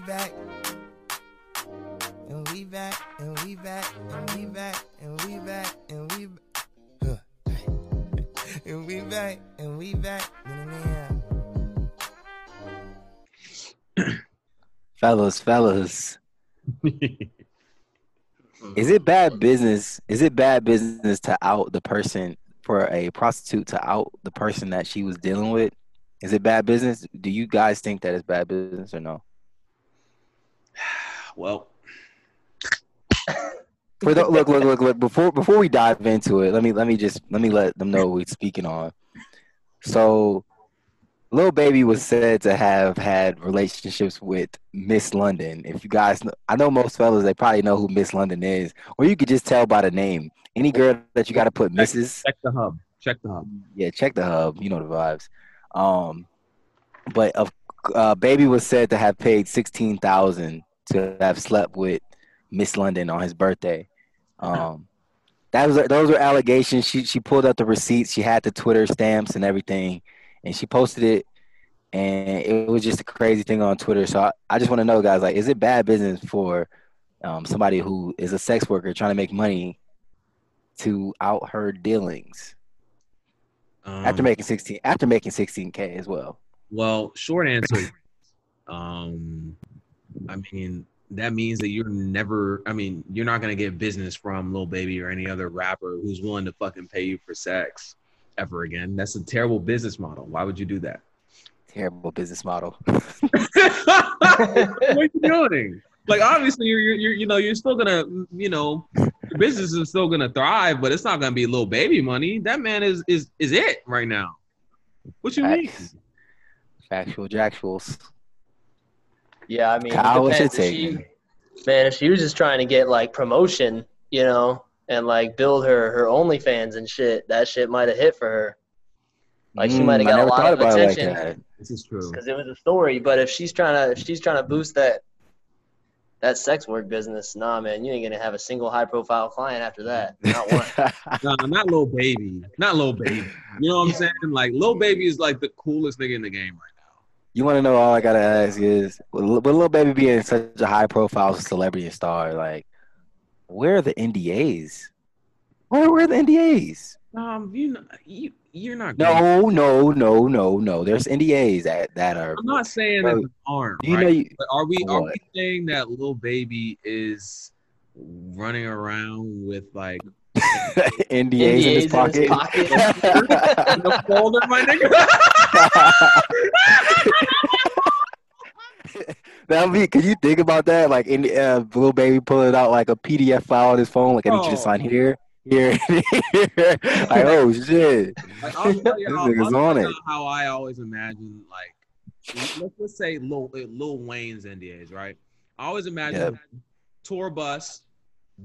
we back. And we back, and we back, and we back, and we back, and we back. and we back, and we back. fellas, fellas. Is it bad business? Is it bad business to out the person for a prostitute to out the person that she was dealing with? Is it bad business? Do you guys think that is bad business or no? Well, For the, look, look, look, look. Before before we dive into it, let me let me just let me let them know what we're speaking on. So, Lil Baby was said to have had relationships with Miss London. If you guys, know, I know most fellas, they probably know who Miss London is, or you could just tell by the name. Any girl that you got to put Mrs. check the hub. Check the hub. Yeah, check the hub. You know the vibes. Um, but of uh, Baby was said to have paid sixteen thousand to have slept with Miss London on his birthday. Um, that was those were allegations. She she pulled up the receipts. She had the Twitter stamps and everything, and she posted it. And it was just a crazy thing on Twitter. So I, I just want to know, guys, like, is it bad business for um, somebody who is a sex worker trying to make money to out her dealings Um, after making sixteen after making sixteen k as well? Well, short answer. um, I mean, that means that you're never. I mean, you're not gonna get business from Lil Baby or any other rapper who's willing to fucking pay you for sex ever again. That's a terrible business model. Why would you do that? Terrible business model. what are you doing? Like, obviously, you're, you're, you're, you know, you're still gonna, you know, your business is still gonna thrive, but it's not gonna be Lil Baby money. That man is is is it right now. What you mean? Facts. Factual jactuals. Yeah, I mean, it Kyle, what's your depends. If she, man, if she was just trying to get like promotion, you know, and like build her her OnlyFans and shit, that shit might have hit for her. Like she Mm, might have I got a lot of about it like attention that. This is true. because it was a story. But if she's trying to if she's trying to boost that that sex work business, nah, man, you ain't gonna have a single high profile client after that. Not one. No, not Lil Baby. Not little Baby. You know what I'm saying? Like little Baby is like the coolest nigga in the game right now. You want to know? All I gotta ask is, with Lil- with Baby being such a high profile celebrity and star, like, where are the NDAs? Where where are the NDAs? Um, you know, you you're not. No, no, no, no, no. There's NDAs that that are. I'm not saying Bro, that the arm. You right? know? You, But are we are we saying that little Baby is running around with like NDAs, in NDAs his in pocket. his pocket. the folder, my nigga? that would be. Can you think about that? Like, in uh, little baby pulling out like a PDF file on his phone, like, I need you to sign here, here, here. like, oh shit. Like, I'll tell you This how, nigga's I'll tell on it. how I always imagine like let's just say Lil, Lil Wayne's NDAs, right? I always imagine tour bus,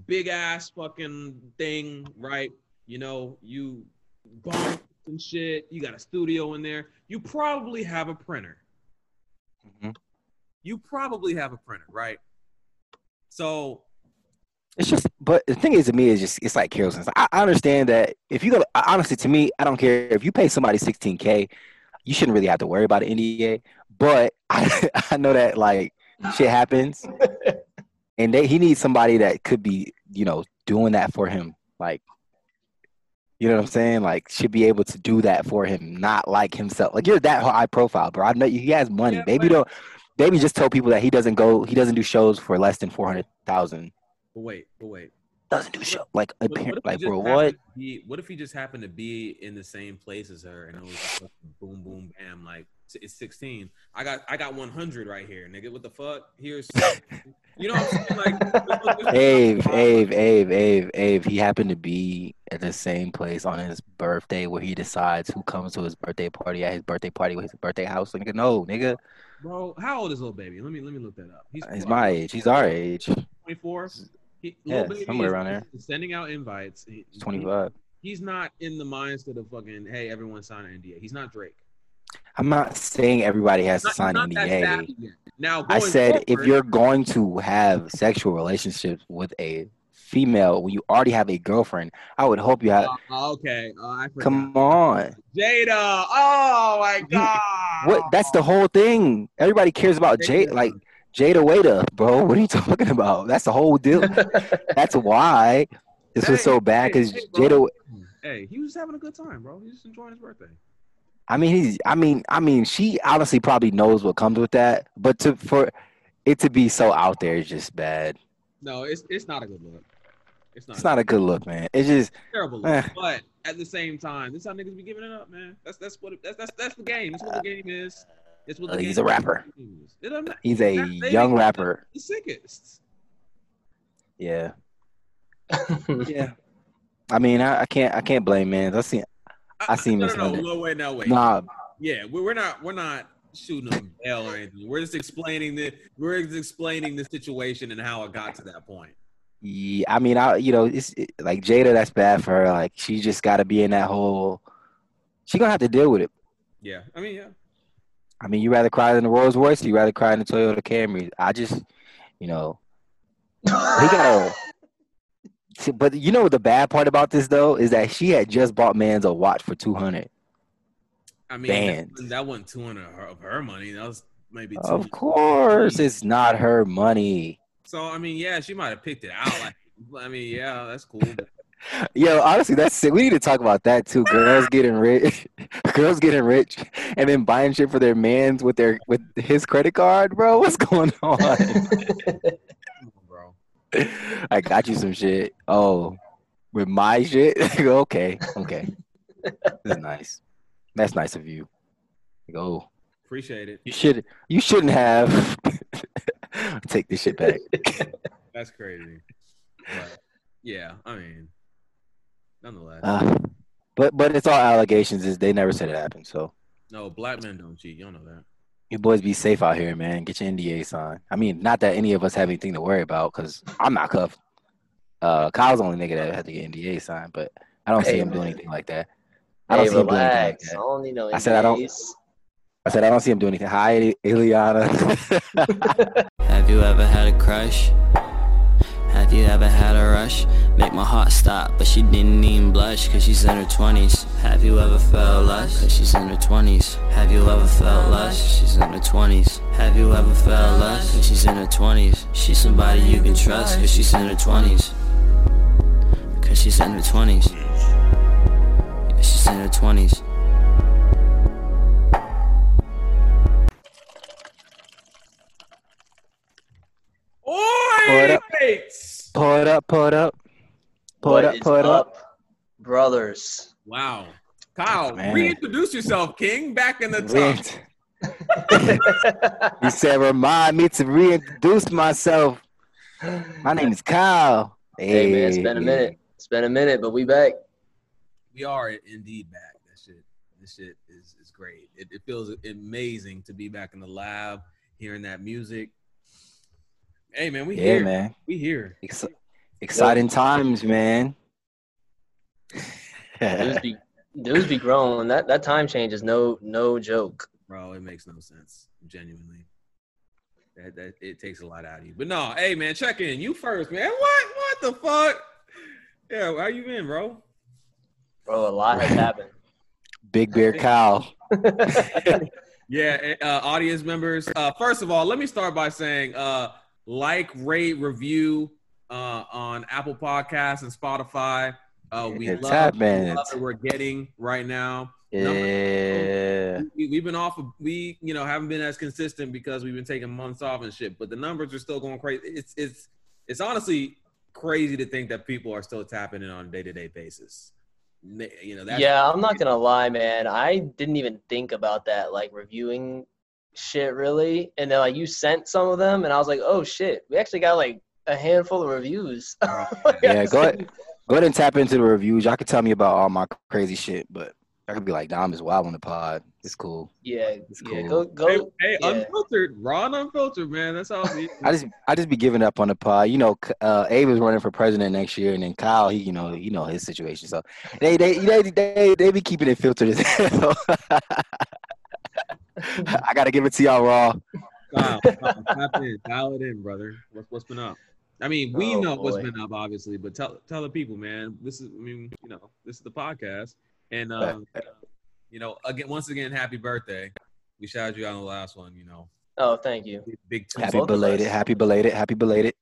big ass fucking thing, right? You know, you bump and shit. You got a studio in there. You probably have a printer. Mhm. You probably have a printer, right? So It's just, but the thing is, to me, is just it's like Carol says. I, I understand that if you go, honestly, to me, I don't care if you pay somebody 16k, you shouldn't really have to worry about an NDA. But I, I know that like shit happens, and they he needs somebody that could be, you know, doing that for him. Like, you know what I'm saying? Like, should be able to do that for him, not like himself. Like you're that high profile, bro. I know he has money. Yeah, Baby don't. Baby just told people that he doesn't go. He doesn't do shows for less than four hundred thousand. but wait, but wait. Doesn't do show like what like bro. What? be- what if he just happened to be in the same place as her and it was like boom, boom, bam, like it's 16. I got I got 100 right here, nigga. What the fuck? Here's you know what I'm saying? Like there's- Ave, Ave, Ave, Ave, Ave. He happened to be at the same place on his birthday where he decides who comes to his birthday party at his birthday party with his birthday house. Like, nigga, no, nigga. Bro, how old is little baby? Let me let me look that up. He's uh, what, my age. He's our age. 24. He, Yeah, Baby somewhere is around there. Sending out invites. He- He's 25. He's not in the mindset of fucking hey, everyone sign an NDA. He's not Drake. I'm not saying everybody has to sign not an NDA. Now I said if you're going to have sexual relationships with a female when you already have a girlfriend, I would hope you have. Uh, okay, uh. Come on. Jayda. Oh my god. What? That's the whole thing. Everybody cares about. Jayda. Like Jayda Wayda, bro. What are you talking about? That's the whole deal. That's why this was so bad because hey. Jayda. Hey, he was having a good time, bro. He's just enjoying his birthday. I mean, he's. I mean, I mean, she honestly probably knows what comes with that, but to for it to be so out there is just bad. No, it's it's not a good look. It's not. It's not a good look, man. It's just a terrible look. Eh. But at the same time, this is how niggas be giving it up, man. That's that's what it, that's that's that's the game. That's what the game is. It's what the Uh, he's a rapper. is. It doesn't he's a That- they young rapper. The sickest. Yeah, yeah. I mean, I, I can't. I can't blame man. I see. I seen no, Miss no, no, no, wait, no, wait. Nah, Yeah, we- we're not we're not shooting them hell or anything. We're just explaining the we're just explaining the situation and how it got to that point. Yeah, I mean, I you know, it's it, like Jayda. That's bad for her. Like she just got to be in that whole. She gonna have to deal with it. Yeah, I mean, yeah. I mean, you rather cry in the Rolls Royce, you rather cry in the Toyota Camry. I just, you know, he got to. But you know what the bad part about this though is that she had just bought Man's a watch for two hundred. I mean, Bands. that, that wasn't two hundred of her money. That was maybe two. Of course, it's not her money. So I mean, yeah, she might have picked it out. Like, I mean, yeah, that's cool. Yo, honestly, that's sick. We need to talk about that too. Girls getting rich, girls getting rich, and then buying shit for their mans with their with his credit card, bro. What's going on? Come on, bro. I got you some shit. Oh, with my shit? okay, okay. That's nice. That's nice of you. Like, oh, Appreciate it. you should you shouldn't have. Take this shit back. That's crazy. But yeah, I mean, nonetheless, Uh, but but it's all allegations. Is they never said it happened. So no, black men don't cheat. You don't know that. You boys be safe out here, man. Get your NDA signed. I mean, not that any of us have anything to worry about because I'm not cuffed. Uh, Kyle's the only nigga that had to get NDA signed, but I don't see Hey, him doing anything like that. I don't hey, see him doing anything like relax. I that. don't need no I said I don't- I said I don't see him doing anything. Hi, Ileana. Have you ever had a crush? Have you ever had a rush? Make my heart stop, but she didn't even blush Cause she's in her 20s Have you ever felt lust? Cause she's in her 20s Have you ever felt lust? She's in her 20s Have you ever felt lust? Cause she's in her 20s She's somebody you can trust Cause she's in her 20s Cause she's in her 20s Yeah, she's in her 20s Oi, up. mates! pull it up, pull it up. Pull What it up, is pull it up. brothers? Wow, Kyle, Man. reintroduce yourself, King. Back in the top. He said, remind me to reintroduce myself. My name is Kyle. hey man, it's been a minute. It's been a minute, but we back. We are indeed back. That shit, this shit is is great. It, it feels amazing to be back in the lab, hearing that music. Hey man, we Yeah, here. man. We here. Ex- exciting times, man. Dudes be dudes be growing. That that time change is no no joke. bro. It makes no sense, genuinely. That, that it takes a lot out of you. But no, hey man, check in. You first, man. What? What the fuck? Yeah, how you been, bro? Bro, a lot has happened. Big Bear Kyle. Yeah, uh, audience members. Uh, first of all, let me start by saying, uh, like, rate, review uh, on Apple Podcasts and Spotify. Uh, we It's love, happening. the love that we're getting right now. Yeah. we, we've been off of we you know haven't been as consistent because we've been taking months off and shit but the numbers are still going crazy it's it's it's honestly crazy to think that people are still tapping in on a day-to-day basis you know that's yeah, I'm not gonna lie, man. I didn't even think about that, like reviewing shit really. And then like you sent some of them, and I was like, oh shit, we actually got like a handful of reviews. Like, Yeah, go ahead. Go ahead and tap into the reviews. Y'all can tell me about all my crazy shit, but I could be like, Dom is wild on the pod. It's cool. Yeah, It's yeah. cool. Go go. hey, hey yeah. unfiltered raw and unfiltered man that's all it is. I just I just be giving up on the pod. You know, uh, Abe is running for president next year, and then Kyle, he you know you know his situation. So they they they they, they be keeping it filtered as hell. I gotta give it to y'all raw. Wow, wow, tap in, dial it in, brother. What's, what's been up? I mean, we Oh, know what's been up, obviously, but tell tell the people, man. This is, I mean, you know, this is the podcast, and um, you know, again, once again, happy birthday. We shouted you out on the last one. You know, Oh, thank you. Big, big two. Happy of belated, us. happy belated, happy belated.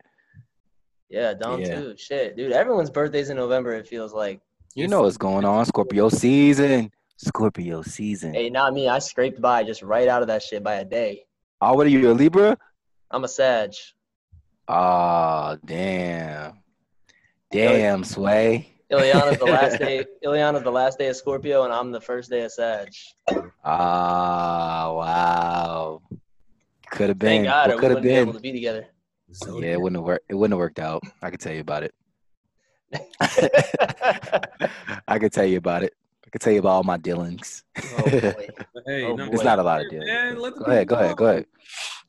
Yeah, Dom Yeah. too. Shit, dude. Everyone's birthdays in November. It feels like. You know what's going on. Scorpio season. Scorpio season. Hey, not me. I scraped by just right out of that shit by a day. Oh, what are you, a Libra? I'm a Sag. Oh, damn. Damn, Sway. Ileana's the last day. Ileana's the last day of Scorpio, and I'm the first day of Sag. Ah, wow. Could have been. Thank been. God, or What we could have wouldn't be able been? to be together. Yeah, it wouldn't have worked. It wouldn't have worked out. I can tell you about it. I can tell you about it. I can tell you about all my dealings. oh boy. Hey, Oh, boy. It's not a lot of hey, deals. man, let Go ahead, go ahead, go ahead.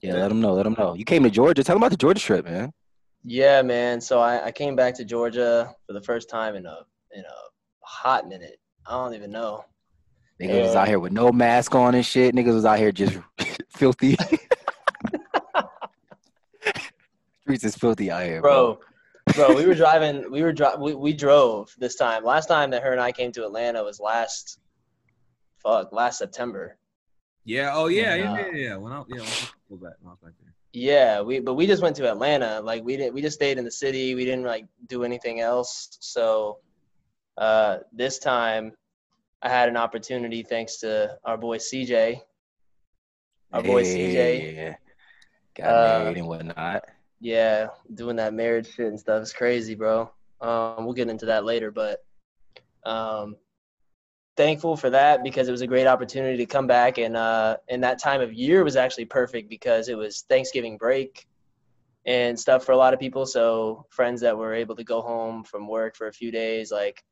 Yeah, let them know. Let them know. You came to Georgia. Tell them about the Georgia trip, man. Yeah, man. So I, I came back to Georgia for the first time in a in a hot minute. I don't even know. Niggas was out here with no mask on and shit. Niggas was out here just filthy. Streets is filthy out here, bro. bro bro we were driving we were dri- we, we drove this time last time that her and i came to atlanta was last fuck last september Yeah. Oh yeah. Yeah. And, uh, Yeah. Yeah. When I yeah, when I was back, when I was back there. yeah we but we just went to atlanta like we didn't we just stayed in the city we didn't like do anything else so uh this time i had an opportunity thanks to our boy cj our boy cj Yeah. Got Uh, married and whatnot. Yeah, doing that marriage shit and stuff is crazy, bro. Um, we'll get into that later, but um, thankful for that because it was a great opportunity to come back, and uh, and that time of year was actually perfect because it was Thanksgiving break and stuff for a lot of people. So friends that were able to go home from work for a few days, like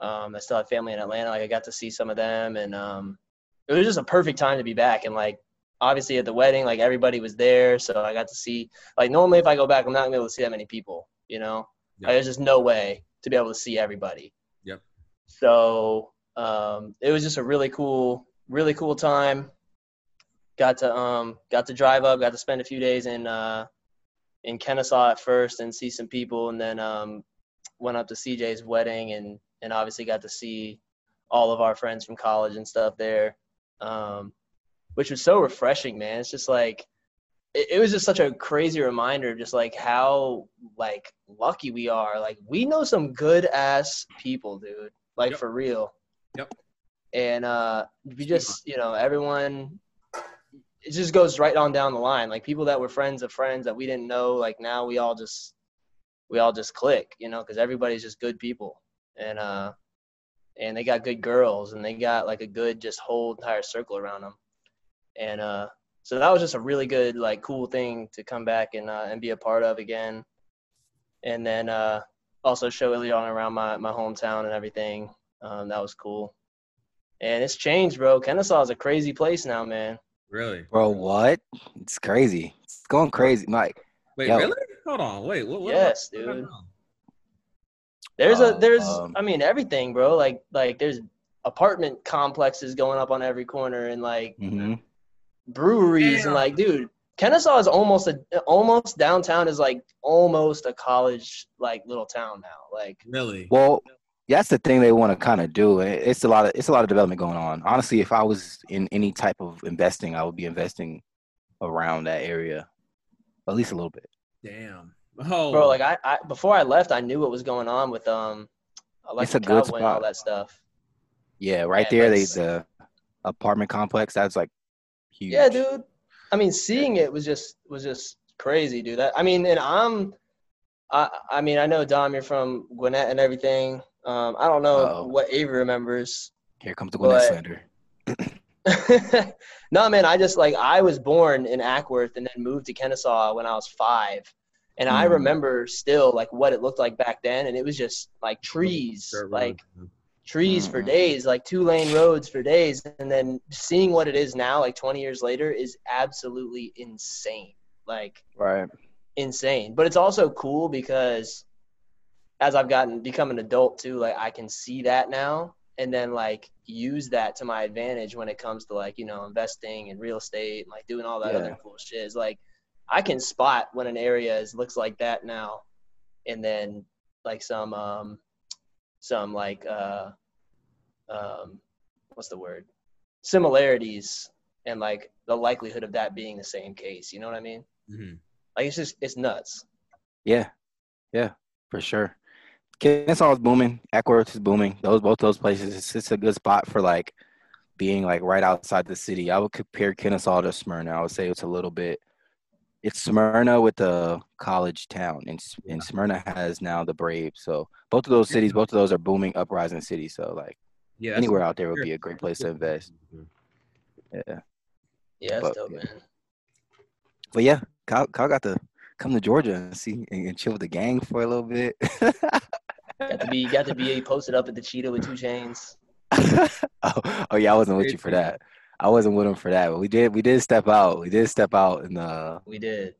um, I still have family in Atlanta, like I got to see some of them, and um, it was just a perfect time to be back, and like obviously at the wedding, like everybody was there, so I got to see like normally if I go back, I'm not gonna be able to see that many people. You know, Yeah. Like, there's just no way to be able to see everybody. Yep. So um, it was just a really cool, really cool time. Got to um, got to drive up, got to spend a few days in uh, in Kennesaw at first and see some people, and then um, went up to CJ's wedding and and obviously got to see all of our friends from college and stuff there. Um, which was so refreshing, man. It's just like it, it was just such a crazy reminder of just like how like lucky we are. Like we know some good ass people, dude. Like Yep. for real. Yep. And uh we just, you know, everyone it just goes right on down the line. Like people that were friends of friends that we didn't know, like now we all just we all just click, you know, because everybody's just good people. And uh and they got good girls and they got like a good just whole entire circle around them and uh, so that was just a really good like cool thing to come back and uh, and be a part of again and then uh, also show Ileana around my, my hometown and everything um, that was cool and it's changed bro Kennesaw is a crazy place now man Really? Bro, what? It's crazy. It's going crazy. Mike. Wait, Yo. really? Hold on. Wait. What? what Yes, what- what- dude. there's a Uh, there's um, I mean everything bro like like there's apartment complexes going up on every corner and like mhm. Breweries Damn. and like dude kennesaw is almost a almost downtown is like almost a college like little town now like Really? well, that's the thing they want to kind of do. It's a lot of it's a lot of development going on. Honestly, if I was in any type of investing, I would be investing around that area, at least a little bit. Damn. Oh, bro like I, I before i left i knew what was going on with um It's a electric good cowboy and all that stuff Yeah, right Yeah, there, they that's- the apartment complex. That's like huge. yeah dude i mean seeing it was just was just crazy dude that i mean and i'm i i mean i know dom you're from gwinnett and everything um i don't know Uh-oh. what avery remembers Here comes the Gwinnett But- slander. no, man, I just like I was born in Acworth and then moved to Kennesaw when I was five. And I Mm. remember still like what it looked like back then, and it was just like trees, Dirt road. like trees for Mhm. days, like two lane roads for days. And then seeing what it is now, like 20 years later, is absolutely insane. Like Right. insane. But it's also cool because as I've gotten become an adult too, like I can see that now and then like use that to my advantage when it comes to like, you know, investing in real estate and like doing all that Yeah. other cool shit. It's like I can spot when an area is looks like that now and then like some um some like uh um what's the word? similarities and like the likelihood of that being the same case. You know what I mean? Mhm. Like it's just it's nuts. Yeah, yeah, for sure. Kennesaw is booming. Acworth is booming. Those both those places. It's, it's a good spot for like being like right outside the city. I would compare Kennesaw to Smyrna. I would say it's a little bit. It's Smyrna with the college town, and and Smyrna has now the Braves. So both of those cities, both of those are booming, uprising cities. So like Yeah, anywhere out there would be a great place to invest. Yeah, Yeah, that's But- dope, man. but yeah, Kyle, Kyle got to come to Georgia and see and, and chill with the gang for a little bit. Got to be got to be posted up at the cheetah with two chains. oh, oh yeah, I wasn't with you for that. I wasn't with him for that, but we did we did step out. We did step out and uh We did.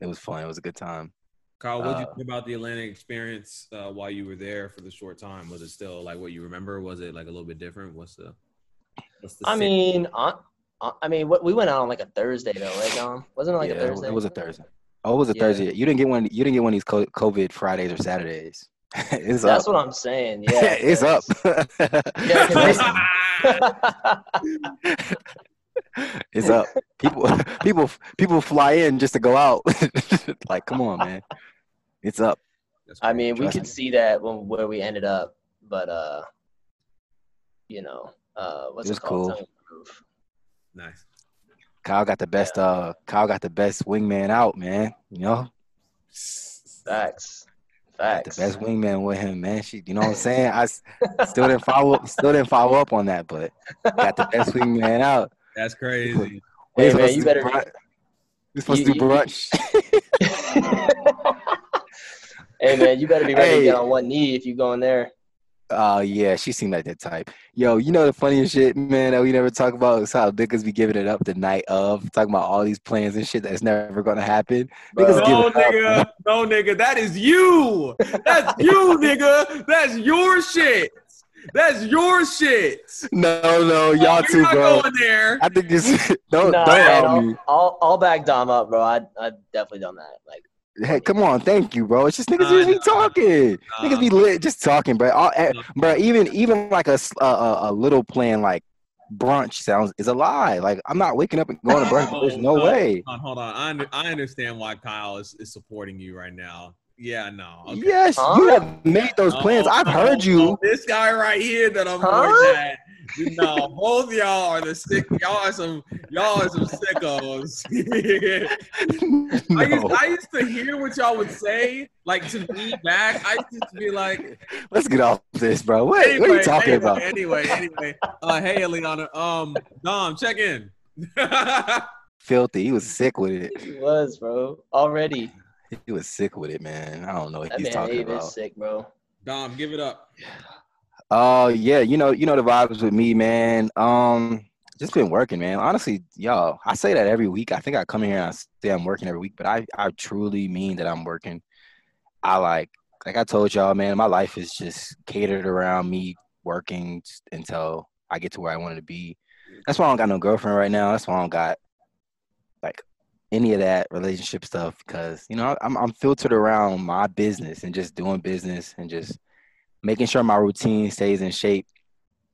it was fun. It was a good time. Kyle, what did you Uh, think about the Atlanta experience uh, while you were there for the short time? Was it still like what you remember? Was it like a little bit different? What's the what's the I sit- mean, I, I I mean, what we went out on like a Thursday though, right, Dom? Wasn't it like yeah, a Thursday? it was a Thursday. Oh, it was a Yeah. Thursday. You didn't get one. You didn't get one of these COVID Fridays or Saturdays. it's That's up. what I'm saying. Yeah, it's up. 'cause- Yeah, 'cause it's up. People, people, people fly in just to go out. like, come on, man. It's up. I crazy. mean, we Trust could me. see that when where we ended up, but uh, you know, uh, what's It it, called? cool. Tell me the proof. nice. Kyle got the best. Uh, Kyle got the best wingman out, man. You know, Facts. Got the best wingman with him, man. She, you know what I'm saying? I still didn't follow up. Still didn't follow up on that, but got the best wingman out. That's crazy. We Hey, supposed man, you do better- brunch- We supposed You- to do brunch. hey man, you better be ready to get on one knee if you go in there. Oh yeah, she seemed like that type. Yo, you know the funniest shit, man, that we never talk about is how niggas be giving it up the night of, talking about all these plans and shit that's never gonna happen. Bro. Niggas give No, it up, nigga. No, nigga. That is you. That's you, nigga. That's your shit. That's your shit. No, no, y'all You're too, bro. going there. I think it's don't Nah, don't man, me. I'll, I'll I'll back Dom up, bro. I I definitely done that. Like Hey, come on, thank you, bro. It's just niggas Nah, usually nah. talking. Nah. Niggas be lit, just talking, bro. All, eh, bro, even even like a a little plan like brunch sounds is a lie. Like I'm not waking up and going to brunch. There's no Oh, way. Hold on, hold on. I, under, I understand why Kyle is, is supporting you right now. Yeah, no. Okay. Yes, Huh? you have made those plans. Oh, I've oh, heard you. oh, this guy right here that I'm Huh? looking at. No, both y'all are the sick. Y'all are some. Y'all are some sickos. I, used, I used to hear what y'all would say, like to me back. I used to be like, Let's get off this, bro. What, anyway, what are you talking anyway, about? Anyway, anyway. Uh, hey, Eliana. Um, Dom, check in. Filthy. He was sick with it. he was, bro. Already. He was sick with it, man. I don't know what That he's man talking Abe about. is sick, bro. Dom, give it up. Oh yeah, you know, you know the vibes with me, man. Um, just been working, man. Honestly, y'all, I say that every week. I think I come here and I say I'm working every week, but I, I truly mean that I'm working. I like, like I told y'all, man, my life is just catered around me working until I get to where I wanted to be. That's why I don't got no girlfriend right now. That's why I don't got like any of that relationship stuff because you know I'm I'm filtered around my business and just doing business and just making sure my routine stays in shape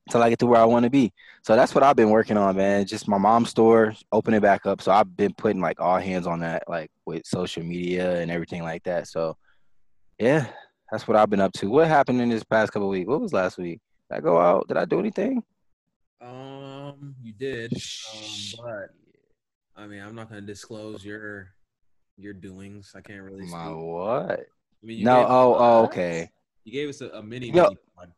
until I get to where I want to be. So that's what I've been working on, man. Just my mom's store, opening back up. So I've been putting like all hands on that, like with social media and everything like that. So yeah, that's what I've been up to. What happened in this past couple weeks? What was last week? Did I go out? Did I do anything? Um, you did. Um, but I mean, I'm not gonna disclose your your doings. I can't really. My speak. what? I mean, No. Oh, oh, okay. You gave us a, a mini. No. mini pod.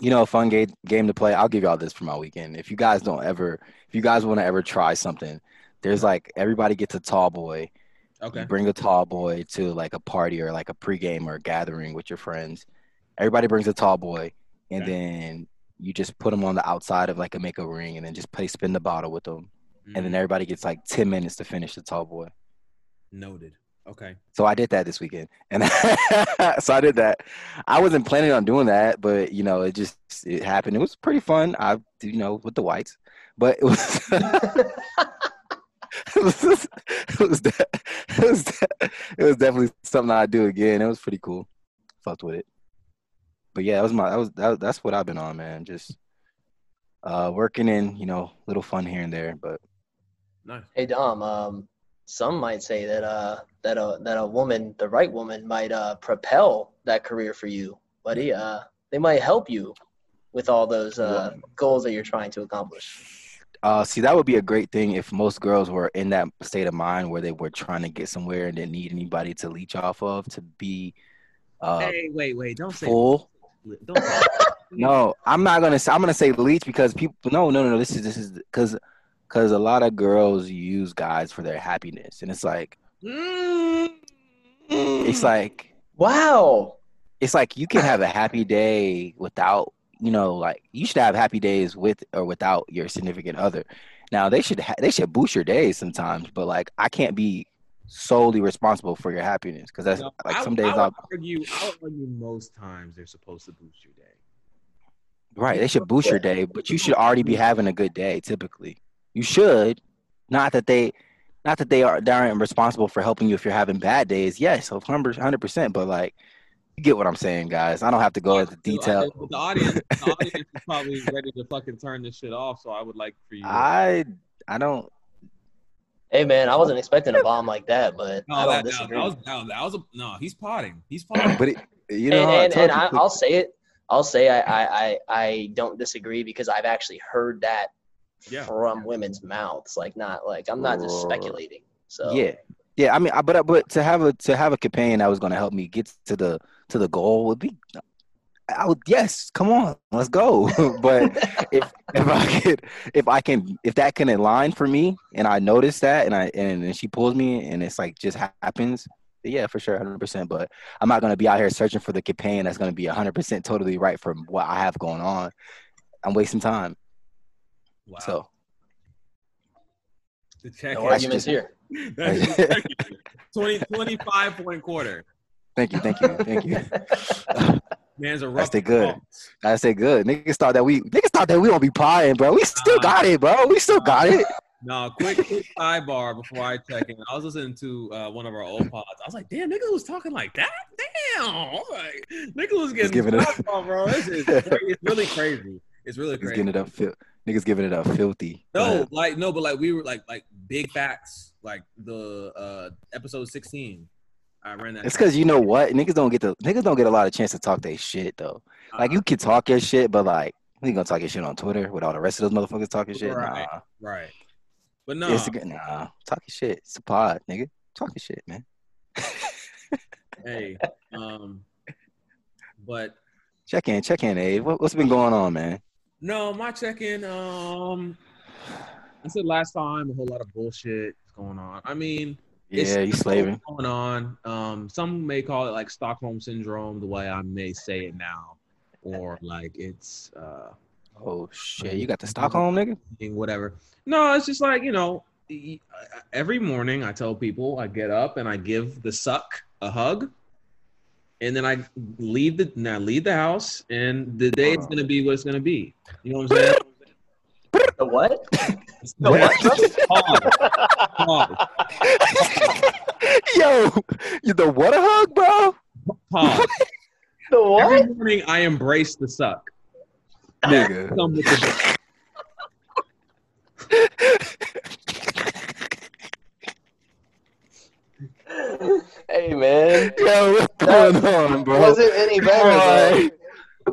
You know, a fun game game to play. I'll give y'all this for my weekend. If you guys don't ever, if you guys want to ever try something, there's like everybody gets a tall boy. Okay. You bring a tall boy to like a party or like a pregame or a gathering with your friends. Everybody brings a tall boy, and Okay. then you just put them on the outside of like a make a ring, and then just play spin the bottle with them, and then Mhm. everybody gets like ten minutes to finish the tall boy. noted. Okay. So I did that this weekend, and so I did that. I wasn't planning on doing that, but you know, it just it happened. It was pretty fun. I you know with the whites, but it was. it was, it was, de- it was, de- it was definitely something I'd do again. It was pretty cool. Fucked with it. But yeah, that was my that was that, that's what I've been on, man. Just uh, working in you know little fun here and there, but Nice. Hey Dom, um, some might say that uh that a that a woman, the right woman, might uh propel that career for you, buddy. Uh, they might help you with all those uh goals that you're trying to accomplish. uh, see that would be a great thing if most girls were in that state of mind where they were trying to get somewhere and didn't need anybody to leech off of to be uh, hey, wait, wait, don't say full. Don't say No, I'm not gonna. Say, I'm gonna say leech because people. No, no, no, no. This is this is because because a lot of girls use guys for their happiness, and it's like Mm. it's like Wow. it's like you can have a happy day without you know like you should have happy days with or without your significant other. Now they should ha- they should boost your days sometimes, but like I can't be solely responsible for your happiness because that's No, like I, some days I would I'll argue. I would argue most times they're supposed to boost your day. Right. They should boost your day, but you should already be having a good day typically. You should. Not that they not that they are they aren't responsible for helping you if you're having bad days. Yes, 100 percent. But like you get what I'm saying, guys. I don't have to go into detail. The audience, the audience is probably ready to fucking turn this shit off. So I would like for you. I I don't Hey man, I wasn't expecting a bomb like that, but no, I don't that, that, disagree. that was that, was- that was a no. He's potting. He's potting. but it, you know and I and, told and you I, quick- I'll say it. I'll say I, I, I, I don't disagree because I've actually heard that Yeah. from women's mouths. Like not like I'm not just speculating. So Yeah, yeah. I mean, I- but uh, but to have a to have a companion that was going to help me get to the to the goal would be. I would yes, come on, let's go. but if if I could if I can if that can align for me and I notice that and I and, and she pulls me and it's like just happens, yeah, for sure, hundred percent. But I'm not going to be out here searching for the companion that's going to be hundred percent totally right for what I have going on. I'm wasting time. Wow. So the check no is- arguments here. That's 20, 25 point quarter. thank you, thank you, thank you. Man's a rough. the good. I say good. Niggas thought that we niggas thought that we don't be pieing, bro. We still got it, bro. We still got it. No, quick, quick sidebar before I check in. I was listening to uh, one of our old pods. I was like, damn, nigga was talking like that? Damn. I like, nigga was getting giving it- up. bro. This is it's really crazy. It's really Niggas crazy. giving it up niggas giving it up filthy. No, like no, but like we were like like big facts, like the uh episode sixteen. I ran that. It's cause you know what? Niggas don't get the niggas don't get a lot of chance to talk their shit though. Like Uh, you can talk your shit, but like you gonna talk your shit on Twitter with all the rest of those motherfuckers talking shit. Right. Nah. right, but no, Instagram, nah. talking shit. It's a pod, nigga. Talking shit, man. hey, um, but Check in, check in, Abe. What, what's been going on, man? No, my check-in. Um, I said last time a whole lot of bullshit is going on. I mean, Yeah, still slaving. going on. Um, some may call it like Stockholm syndrome, the way I may say it now, or like it's uh, Oh shit, you got the Stockholm nigga? whatever. No, it's just like you know, every morning I tell people I get up and I give the suck a hug, and then I leave the now leave the house, and the day is gonna be what it's gonna be. You know what I'm saying? The what? The what? Pause. Pause. Yo, you the what a hug, bro? Pause. The Every morning I embrace the suck. Nigga. Come with the Hey man, Yo, what's going on, bro? Was it any better.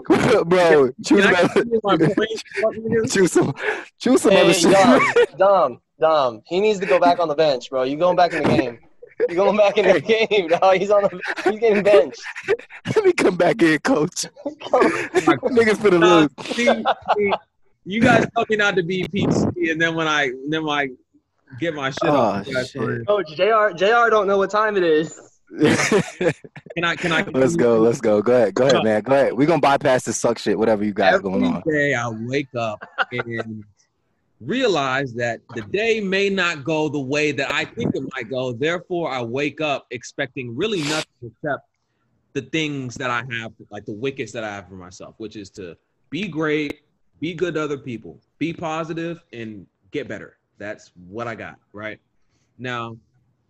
Boy. bro, choose, Can I another- continue my point? Fuck niggas? choose some, choose some Hey, other shit. Dom, Dom, Dom. He needs to go back on the bench, bro. You going back in the game? You going back in the game? No, he's on the. He's getting benched. Let me come back in, coach. Niggas finna Nah, lose. see, see, you guys tell me not to be PC, and then when I then when I get my shit Oh, off, you guys shit. Coach Jr. Jr. don't know what time it is. can I can I let's go, let's go. Go ahead, go ahead, man. Go ahead. We're gonna bypass this suck shit, whatever you got Every going on. day I wake up and realize that the day may not go the way that I think it might go. Therefore, I wake up expecting really nothing except the things that I have, like the wickets that I have for myself, which is to be great, be good to other people, be positive, and get better. That's what I got, right? Now,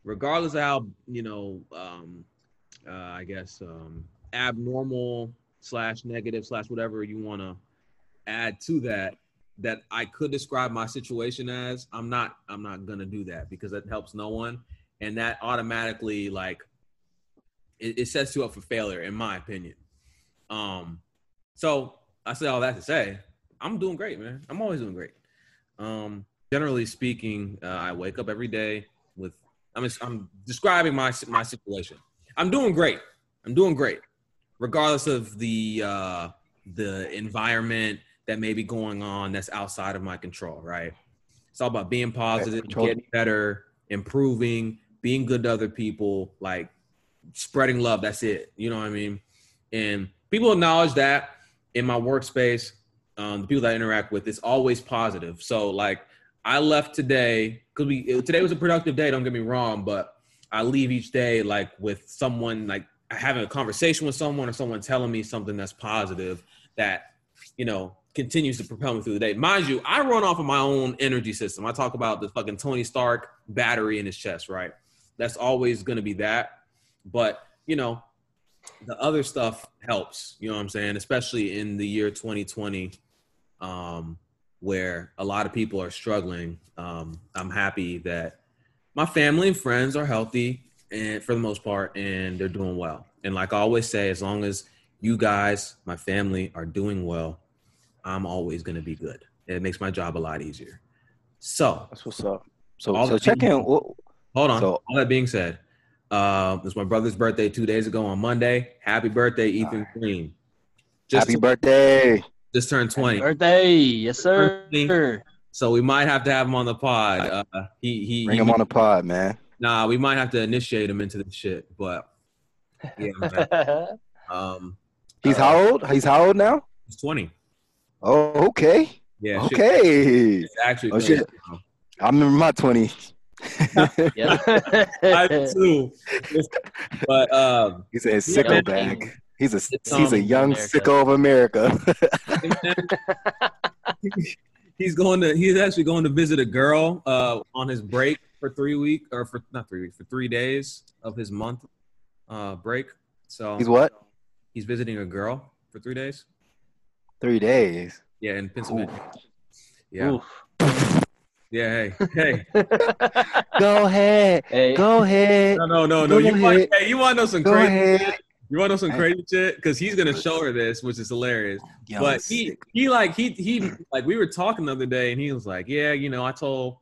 regardless of how, you know, um, uh, I guess um, abnormal slash negative slash whatever you want to add to that. that I could describe my situation as, I'm not I'm not gonna do that because that helps no one, and that automatically like it, it sets you up for failure, in my opinion. Um, so I say all that to say, I'm doing great, man. I'm always doing great. Um, generally speaking, uh, I wake up every day with I'm I'm describing my my situation. I'm doing great. I'm doing great, regardless of the uh, the environment that may be going on that's outside of my control. Right? It's all about being positive, getting better, improving, being good to other people, like spreading love. That's it. You know what I mean? And people acknowledge that in my workspace, um, the people that I interact with, it's always positive. So like I left today because we today was a productive day. Don't get me wrong, but I leave each day like with someone like having a conversation with someone or someone telling me something that's positive that you know continues to propel me through the day. Mind you, I run off of my own energy system. I talk about the fucking Tony Stark battery in his chest, right? That's always going to be that. But you know, the other stuff helps. You know what I'm saying? Especially in the year 2020, um, where a lot of people are struggling. Um, I'm happy that my family and friends are healthy and for the most part, and they're doing well. And like I always say, as long as you guys, my family, are doing well, I'm always going to be good. It makes my job a lot easier. So, That's what's up. So, All so check in. hold on. So- All that being said, uh, it was my brother's birthday two days ago on Monday. Happy birthday, Ethan Green. Just, happy birthday. Just turned 20. Birthday, yes sir. Birthday. So we might have to have him on the pod. Uh, he he, Bring he him on the pod, man. Nah, we might have to initiate him into the shit. But yeah, man. um, He's Uh, how old? He's how old now? he's 20. Oh, okay. Yeah, Okay. it's actually. Oh, crazy. shit. I remember my 20. yeah. I do too. But um, he a Yeah, sicko bag. He's a It's, he's a young America. sicko of America. he's going to he's actually going to visit a girl uh, on his break for three week or for not three weeks for three days of his month uh, break. So he's what? he's visiting a girl for three days. Three days. Yeah, in Pennsylvania. Yeah, Oof. yeah. Hey, hey. Go ahead. Hey, Go ahead. No, no, no, no. Go You want, hey, you want to know some Go crazy? ahead. You want to know some crazy shit? Because he's gonna show her this, which is hilarious. Young but he sick- he like he he like we were talking the other day and he was like yeah you know i told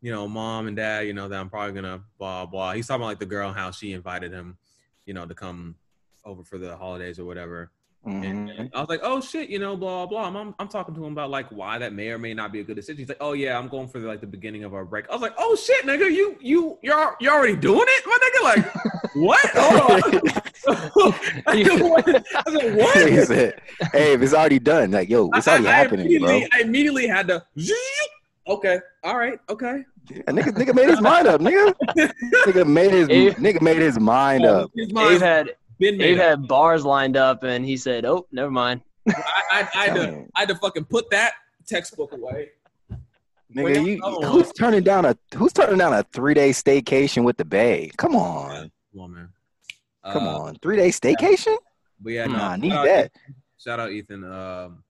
you know mom and dad you know that i'm probably gonna blah blah he's talking about like the girl how she invited him you know to come over for the holidays or whatever and Mhm. i was like oh shit you know blah blah I'm, I'm talking to him about like why that may or may not be a good decision he's like oh yeah i'm going for the, like the beginning of our break i was like oh shit nigga you you you're you're already doing it my nigga like what Hold on. I was like, he what said, "Hey, if it's already done, like yo, it's already I, I happening, bro." immediately, I immediately had to. Okay, all right, okay. A nigga, nigga made his mind up, nigga. nigga made his Abe- nigga made his mind oh, up. His Abe had been made Abe up. had bars lined up, and he said, "Oh, never mind." I, I, I, had to, I had to fucking put that textbook away. Nigga, you, who's turning down a who's turning down a three day staycation with the Bay? Come on, Come on, man. Come Uh, on, three day staycation? But yeah, no, Nah, I need shout out that. Ethan. Shout out Ethan. Um,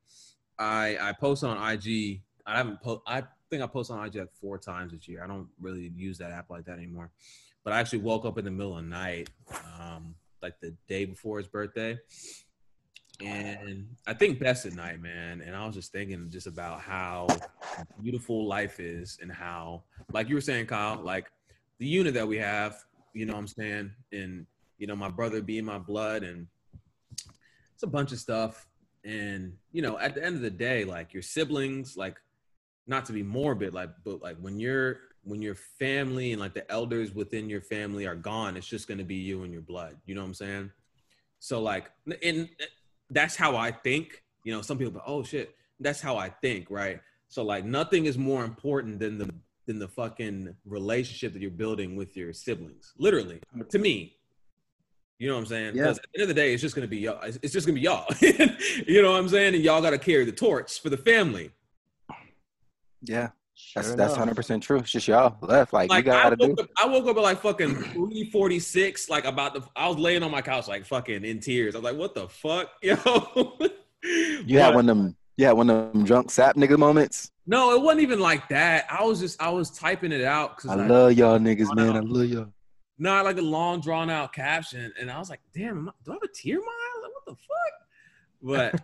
I I post on IG. I haven't po- I think I post on IG like four times this year. I don't really use that app like that anymore. But I actually woke up in the middle of the night, um, like the day before his birthday, and I think best at night, man. And I was just thinking just about how beautiful life is, and how, like you were saying, Kyle, like the unit that we have. You know what I'm saying? And you know, my brother being my blood, and it's a bunch of stuff. And you know, at the end of the day, like your siblings, like not to be morbid, like but like when you're when your family and like the elders within your family are gone, it's just gonna be you and your blood. You know what I'm saying? So like, and that's how I think. You know, some people go, "Oh shit," that's how I think, right? So like, nothing is more important than the than the fucking relationship that you're building with your siblings. Literally, to me, you know what I'm saying? Yeah. Because at the end of the day, it's just gonna be y'all. It's it's just gonna be y'all. you know what I'm saying? And y'all gotta carry the torch for the family. Yeah, Sure that's that's hundred percent true. It's just y'all left. Like, Like you I gotta do. woke, up, I woke up at like fucking 346, like about the I was laying on my couch like fucking in tears. I was like, what the fuck? Yo. You had one of them Yeah, one of them drunk sap nigga moments. No, it wasn't even like that. I was just I was typing it out because I love y'all niggas, man. I love y'all. Not like a long drawn out caption, and I was like, damn, am I- do I have a tear in my eye? Like, what the fuck? But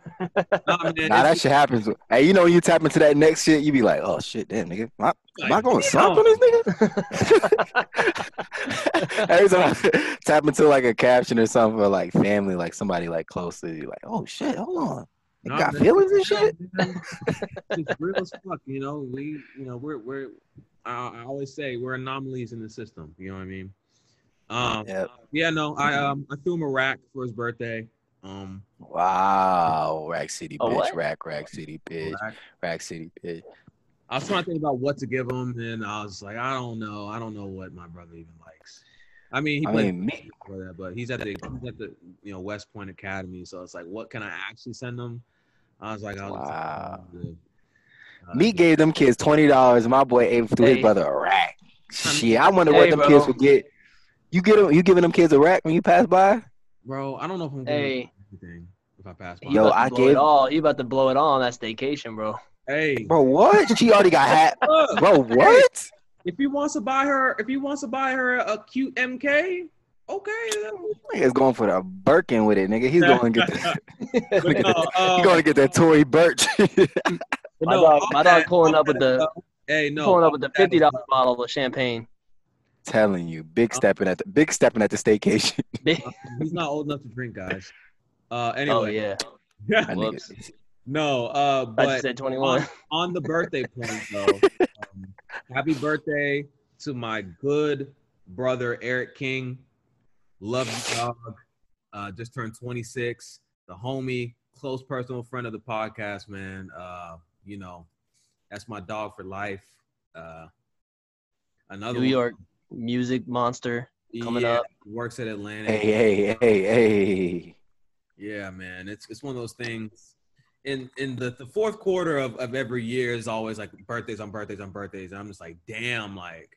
nah, man, Nah, that shit happens. Hey, you know when you tap into that next shit, you be like, oh shit, damn nigga, am I, am I going damn. soft on this nigga? Every time I tap into like a caption or something for like family, like somebody like close to you, like, oh shit, hold on, you Nah, got man. feelings and shit. It's real as fuck, you know. We, you know, we're we're. I, I always say we're anomalies in the system. You know what I mean? Um, Yep. yeah, no, I um, I threw him a rack for his birthday. Um, Wow, Rack City bitch, what? Rack Rack City bitch, rack. Rack City bitch. I was trying to think about what to give him, and I was like, I don't know, I don't know what my brother even likes. I mean, he I played mean, me, for that, but he's at the he's at the you know West Point Academy, so it's like, what can I actually send him? I was like, I'll just Wow. Uh, me gave them kids twenty dollars. My boy Abe threw his brother a rack. Shit, I wonder what Hey, them bro. kids would get. You get them, you giving them kids a rack when you pass by? bro. I don't know if I'm Hey. giving anything if I pass by. Yo, I blow gave- it all. You about to blow it all on that staycation, bro. hey, Bro, what? She already got hat. Bro, what? if he wants to buy her, if he wants to buy her a cute MK, okay. Nigga's going for the Birkin with it, nigga. He's going to get the, But no, um, he's going to get that Tory Burch. My no, dog- off my dog pulling off up with the- uh, Hey, no, Pulling up with the fifty dollar bottle of champagne. Telling you, big stepping at the big stepping at the staycation. He's not old enough to drink, guys. Uh, oh anyway, yeah, Whoops. no, uh, I just but said twenty one. on, on the birthday point though, um, happy birthday to my good brother Eric King. Love you, dog. Uh, just turned 26. The homie, close personal friend of the podcast, man. Uh, you know, that's my dog for life. Uh, another New one- York music monster. coming yeah, up. Works at Atlantic. Hey, hey, hey, hey. Yeah, man. It's it's one of those things. In in the, the fourth quarter of, of every year is always like birthdays on birthdays on birthdays. And I'm just like, damn, like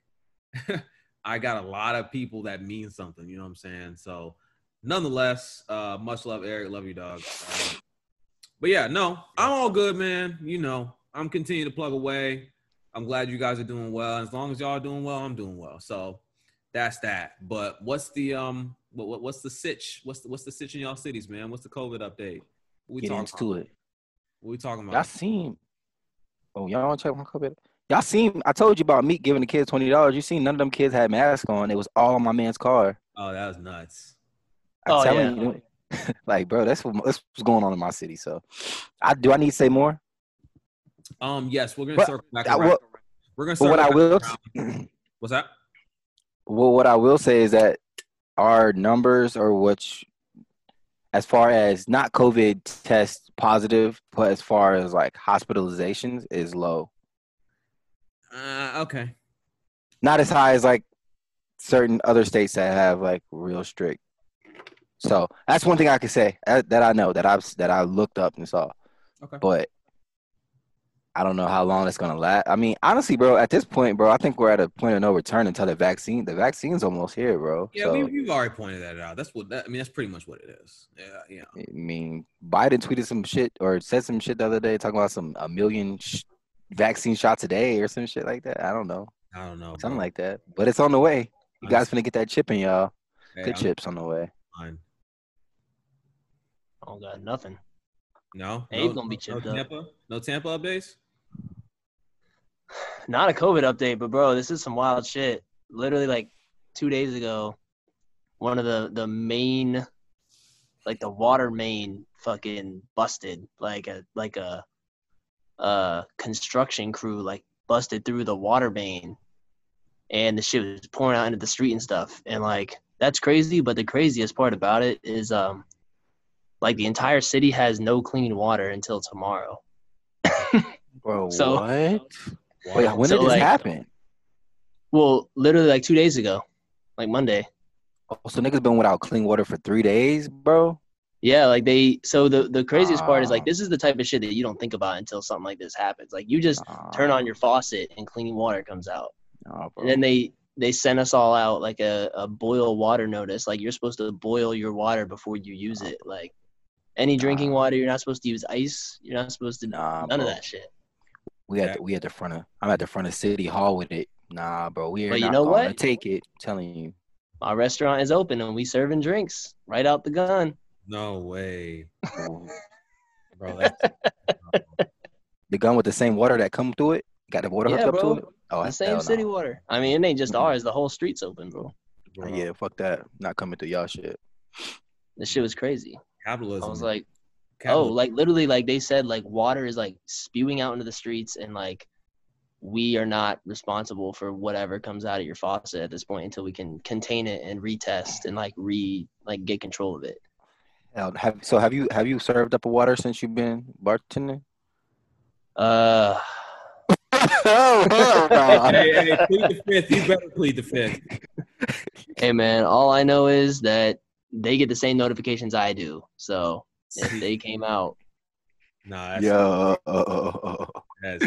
I got a lot of people that mean something, you know what I'm saying? So nonetheless, uh much love, Eric. Love you, dog. Um, but yeah, no, I'm all good, man. You know, I'm continuing to plug away. I'm glad you guys are doing well. As long as y'all are doing well, I'm doing well. So that's that. But what's the um what, what what's the sitch? What's the what's the sitch in y'all cities, man? What's the COVID update? What we Get talking into about? it. What we talking about? Y'all about? seen? Oh, y'all want to check my COVID? Y'all seen? I told you about me giving the kids twenty dollars. You seen? None of them kids had masks on. It was all on my man's car. Oh, that was nuts. I'm Oh, telling you, like, bro, that's what that's what's going on in my city. So, I do. I need to say more. Um, yes, we're gonna But circle back I around. will- we're gonna circle what I will, around. What's that? well, what I will say is that our numbers are which, as far as not COVID test positive, but as far as like hospitalizations, is low. Uh, okay. Not as high as like certain other states that have like real strict. So that's one thing I can say that, that I know that I've that I looked up and saw. Okay. But I don't know how long it's gonna last. I mean, honestly, bro, at this point, bro, I think we're at a point of no return until the vaccine. The vaccine's almost here, bro. Yeah, so, we, we've already pointed that out. That's what that, I mean. That's pretty much what it is. Yeah, yeah. I mean, Biden tweeted some shit or said some shit the other day talking about some a million sh- vaccine shots a day or some shit like that. I don't know, I don't know. something bro. like that. But it's on the way. You guys gonna get that chip in, y'all. Hey, Good I'm chips on the way. don't got nothing. No, Abe no, gonna be no chipped up. Tampa, no Tampa updates. Not a COVID update, but bro, this is some wild shit. Literally, like two days ago, one of the the main, like the water main, fucking busted. Like a like a, uh construction crew like busted through the water main, and the shit was pouring out into the street and stuff. And like that's crazy. But the craziest part about it is, um, like the entire city has no clean water until tomorrow. Bro, So- what? Wait, when So, did this like- happen? Well, literally like two days ago, like Monday. Oh, so niggas been without clean water for three days, bro. Yeah, like they. So the the craziest part is Ah. like this is the type of shit that you don't think about until something like this happens. Like you just turn on your faucet and clean water comes out, bro. and then they they sent us all out like a, a boil water notice. Like you're supposed to boil your water before you use it. Like Any drinking water, you're not supposed to use ice. You're not supposed to Nah, none of that shit. We at the, we at the front of I'm at the front of City Hall with it. Nah, bro, we are But you not know gonna what? take it. I'm telling you. My restaurant is open and we serving drinks right out the gun. No way, Ooh. bro. That's, The gun with the same water that come through it. Got the water Yeah, hooked up to it. Oh, the same city no. water. I mean, it ain't just ours. The whole street's open, bro. bro, Yeah, fuck that. Not coming through y'all shit. This shit was crazy. capitalism. I was like, oh, Capitalism. like literally, like they said, like water is like spewing out into the streets, and like we are not responsible for whatever comes out of your faucet at this point until we can contain it and retest and like re like get control of it. Hell, have so have you have you served up a water since you've been bartending? Uh, oh, hey, hey, plead the fifth. You better plead the fifth. hey man, all I know is that they get the same notifications I do. So if they came out, Nah, that's, Yo, uh, uh, uh, uh, that's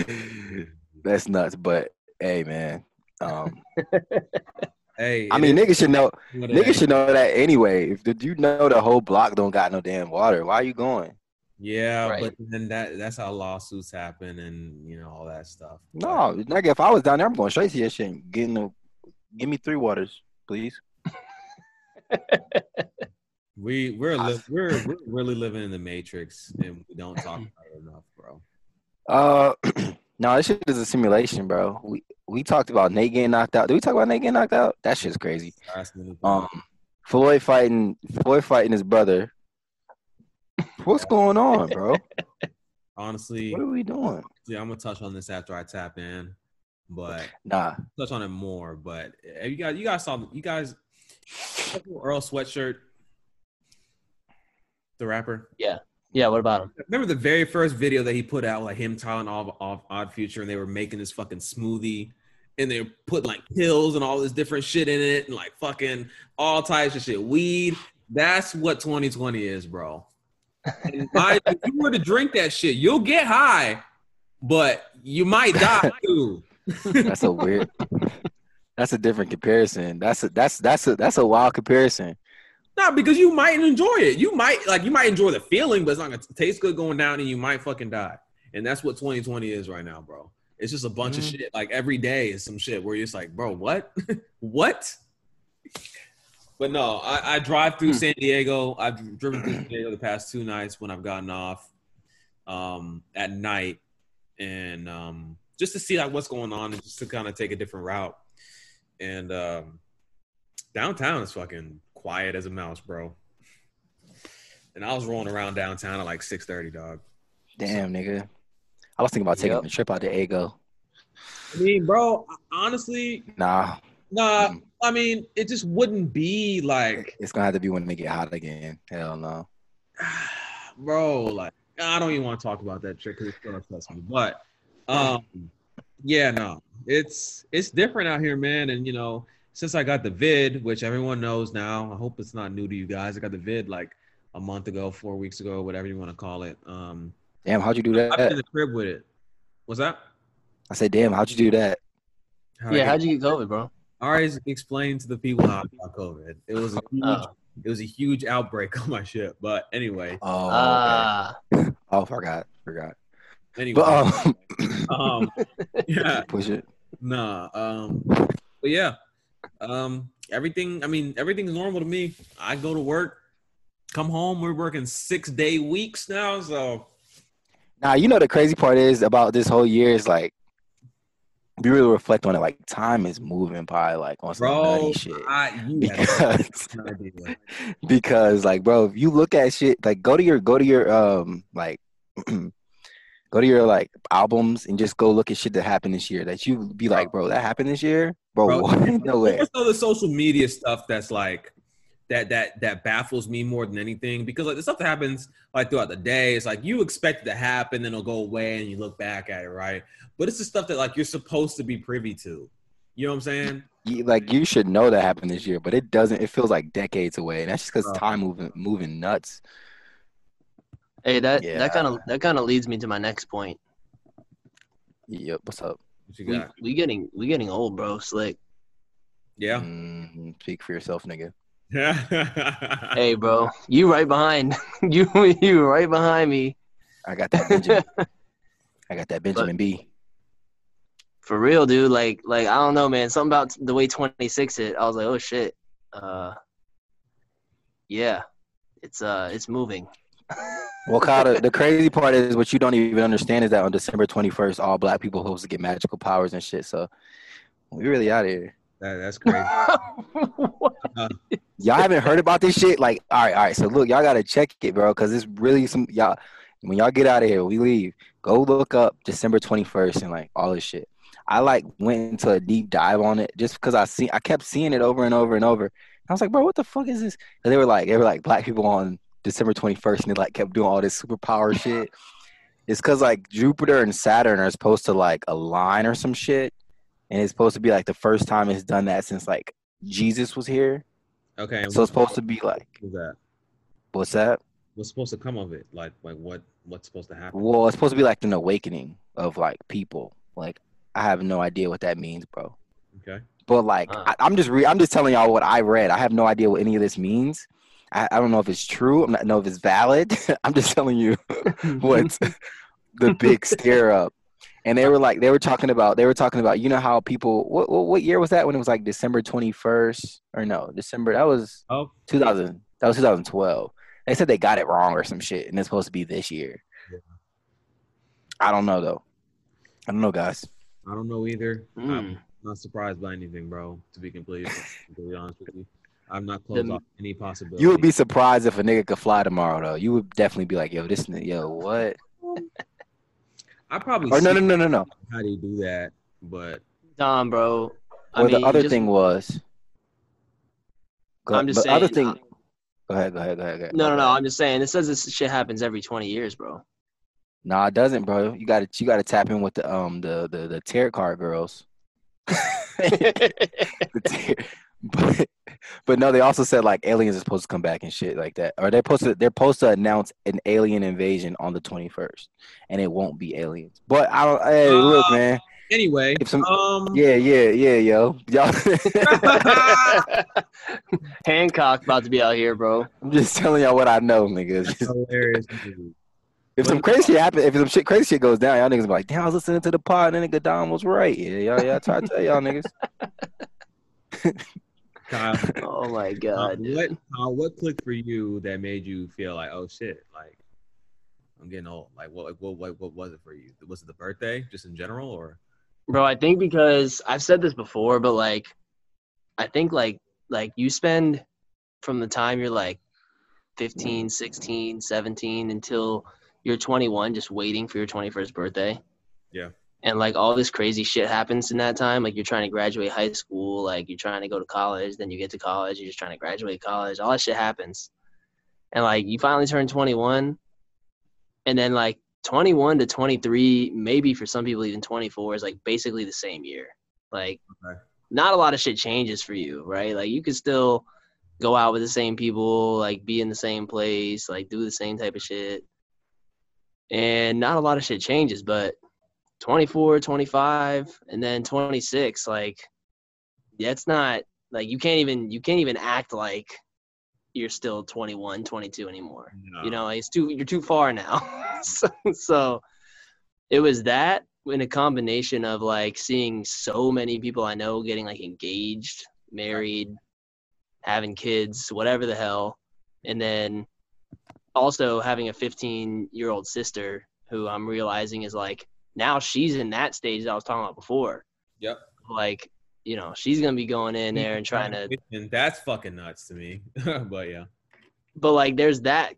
that's nuts. But hey, man. Um, hey. I mean, is niggas should know. what Niggas should know that anyway. If did you know the whole block don't got no damn water? Why are you going? Yeah, Right. but then that that's how lawsuits happen and you know all that stuff. No, nigga. If I was down there, I'm going straight to your shit. and Getting the, give me three waters, please. We we're li- we're we're really living in the matrix and we don't talk about it enough, bro. Uh, no, this shit is a simulation, bro. We we talked about Nate getting knocked out. Did we talk about Nate getting knocked out? That shit's crazy. Um, Floyd fighting Floyd fighting his brother. What's going on, bro? honestly, What are we doing? yeah, I'm gonna touch on this after I tap in, but Nah, touch on it more. But eh, you guys, you guys saw you guys Earl sweatshirt, the rapper. yeah. Yeah, what about him? Remember the very first video that he put out, like him telling all off Odd Future, and they were making this fucking smoothie, and they put like pills and all this different shit in it, and like fucking all types of shit, weed. That's what 2020 is, bro. And I, if you were to drink that shit, you'll get high, but you might die too. that's a weird. That's a different comparison. That's a that's that's a that's a wild comparison. Not because you might enjoy it. You might like you might enjoy the feeling, but it's not gonna taste good going down, and you might fucking die. And that's what 2020 is right now, bro. It's just a bunch Mhm. of shit. Like every day is some shit where you're just like, bro, what, what? But no, I, I drive through Hmm. San Diego. I've driven through San Diego the past two nights when I've gotten off um, at night, and um, just to see like what's going on, and just to kind of take a different route. And um, downtown is fucking quiet as a mouse, bro. And I was rolling around downtown at like six thirty, dog. Damn, nigga. I was thinking about taking Yep. a trip out to Ego. I mean, bro, honestly, Nah, nah. Mm. I mean, it just wouldn't be like, it's gonna have to be when they get hot again. Hell no. bro, like I don't even want to talk about that trick because it's gonna upsets me. But, um, yeah, no, it's it's different out here, man. And you know, since I got the vid, which everyone knows now, I hope it's not new to you guys. I got the vid like a month ago, four weeks ago, whatever you want to call it. Um, Damn, how'd you do that? I've been in the crib with it. What's that? I said, damn, how'd you do that? How I Yeah, get- how'd you get COVID, bro? I already explained to the people how I got COVID. It was a huge, Oh. it was a huge outbreak on my shit. But anyway, Oh, okay. Ah, oh, forgot, forgot. anyway, But um, um, yeah, push it. nah, um, but yeah, um, everything. I mean, everything's normal to me. I go to work, come home. We're working six day weeks now, so Now you know the crazy part is about this whole year is like, you really reflect on it, like time is moving by like on some bro, nutty shit. I Because, no because like, bro, if you look at shit, like, go to your go to your um like. Go to your like albums and just go look at shit that happened this year. That you be like, bro, that happened this year, bro. Bro, what? no way. It's all the social media stuff that's like that that that baffles me more than anything because like the stuff that happens like throughout the day it's like you expect it to happen then it'll go away and you look back at it right but it's the stuff that like you're supposed to be privy to you know what i'm saying You- like you should know that happened this year, but it doesn't. It feels like decades away, and that's just because time moving moving nuts. Hey, that Yeah. that kind of that kind of leads me to my next point. Yep. What's up? what We, got we getting we getting old, bro. Slick. yeah Mm, speak for yourself, nigga. Yeah. Hey, bro, you right behind you. You right behind me. I got that Benjamin. I got that Benjamin B. For real, dude. Like, like I don't know, man. Something about the way 26 hit. I was like, oh shit. Uh, yeah, it's uh, it's moving. Well, Kyle, the, the crazy part is what you don't even understand is that on December 21st, all black people supposed to get magical powers and shit. So we really out of here. That, that's crazy. Uh, y'all haven't heard about this shit? Like, all right, all right. So look, y'all gotta check it, bro, because it's really some y'all. When y'all get out of here, we leave. Go look up December 21st and like all this shit. I like went into a deep dive on it just because I see I kept seeing it over and over and over. I was like, bro, what the fuck is this? And they were like, they were like black people on December 21st, and they like kept doing all this superpower shit. It's because like Jupiter and Saturn are supposed to like align or some shit, and it's supposed to be like the first time it's done that since like Jesus was here. Okay. So it's supposed to be like, what's that? what's that? What's supposed to come of it? Like, like what? What's supposed to happen? Well, it's supposed to be like an awakening of like people. Like I have no idea what that means, bro. Okay. But like, Uh. I, I'm just re- I'm just telling y'all what I read. I have no idea what any of this means. I, I don't know if it's true. I'm not know if it's valid. I'm just telling you what's the big stare up. And they were like, they were talking about, they were talking about, you know how people, what what, what year was that when it was like December 21st or no, December that was Oh, 2000. That was 2012. They said they got it wrong or some shit, and it's supposed to be this year. Yeah. I don't know though. I don't know, guys. I don't know either. Mm. I'm not surprised by anything, bro. To be completely, completely honest with you, I'm not closed The- off any possibility. You would be surprised if a nigga could fly tomorrow, though. You would definitely be like, "Yo, this, ni- yo, what?" I probably. Or no, no, no, no, no. How do you do that? But Tom, bro. I Or mean, the other just- thing was. Go, I'm just but other saying- thing. Go ahead, go ahead, go ahead. Go ahead. No, no, no. I'm just saying. It says this shit happens every 20 years, bro. Nah, it doesn't, bro. You got to, you got to tap in with the um the the the tarot card girls. The tar- but but no, they also said like aliens are supposed to come back and shit like that, or they're supposed to they're supposed to announce an alien invasion on the twenty first, and it won't be aliens. But I don't. Hey, look, Uh, man. anyway, If some, um, yeah, yeah, yeah, yo, y'all. Hancock about to be out here, bro. I'm just telling y'all what I know, niggas. hilarious. movie. If some crazy shit happen, if some shit crazy shit goes down, y'all niggas be like, damn, I was listening to the pod, and nigga Dom was right. Yeah, y'all, yeah, I try to tell y'all niggas. Kyle, Oh my uh, god. dude. what uh, what clicked for you that made you feel like, oh shit, like I'm getting old? Like, what, what, what, what was it for you? Was it the birthday, just in general, or Bro, I think because I've said this before, but like I think like like you spend from the time you're like 15, 16, 17 until you're 21 just waiting for your 21st birthday. Yeah. And like all this crazy shit happens in that time. Like you're trying to graduate high school, like you're trying to go to college, then you get to college, you're just trying to graduate college. All that shit happens. And like you finally turn 21 and then like 21 to 23 maybe for some people even 24 is like basically the same year like Okay. not a lot of shit changes for you right like you can still go out with the same people like be in the same place like do the same type of shit and not a lot of shit changes but 24 25 and then 26 like that's not like you can't even you can't even act like you're still 21 22 anymore. You know it's too you're too far now. So, so it was that in a combination of like seeing so many people i know getting like engaged married having kids whatever the hell and then also having a 15 year old sister who i'm realizing is like now she's in that stage that i was talking about before. Yep. like you know she's gonna be going in there and trying to And that's fucking nuts to me. but yeah, but like there's that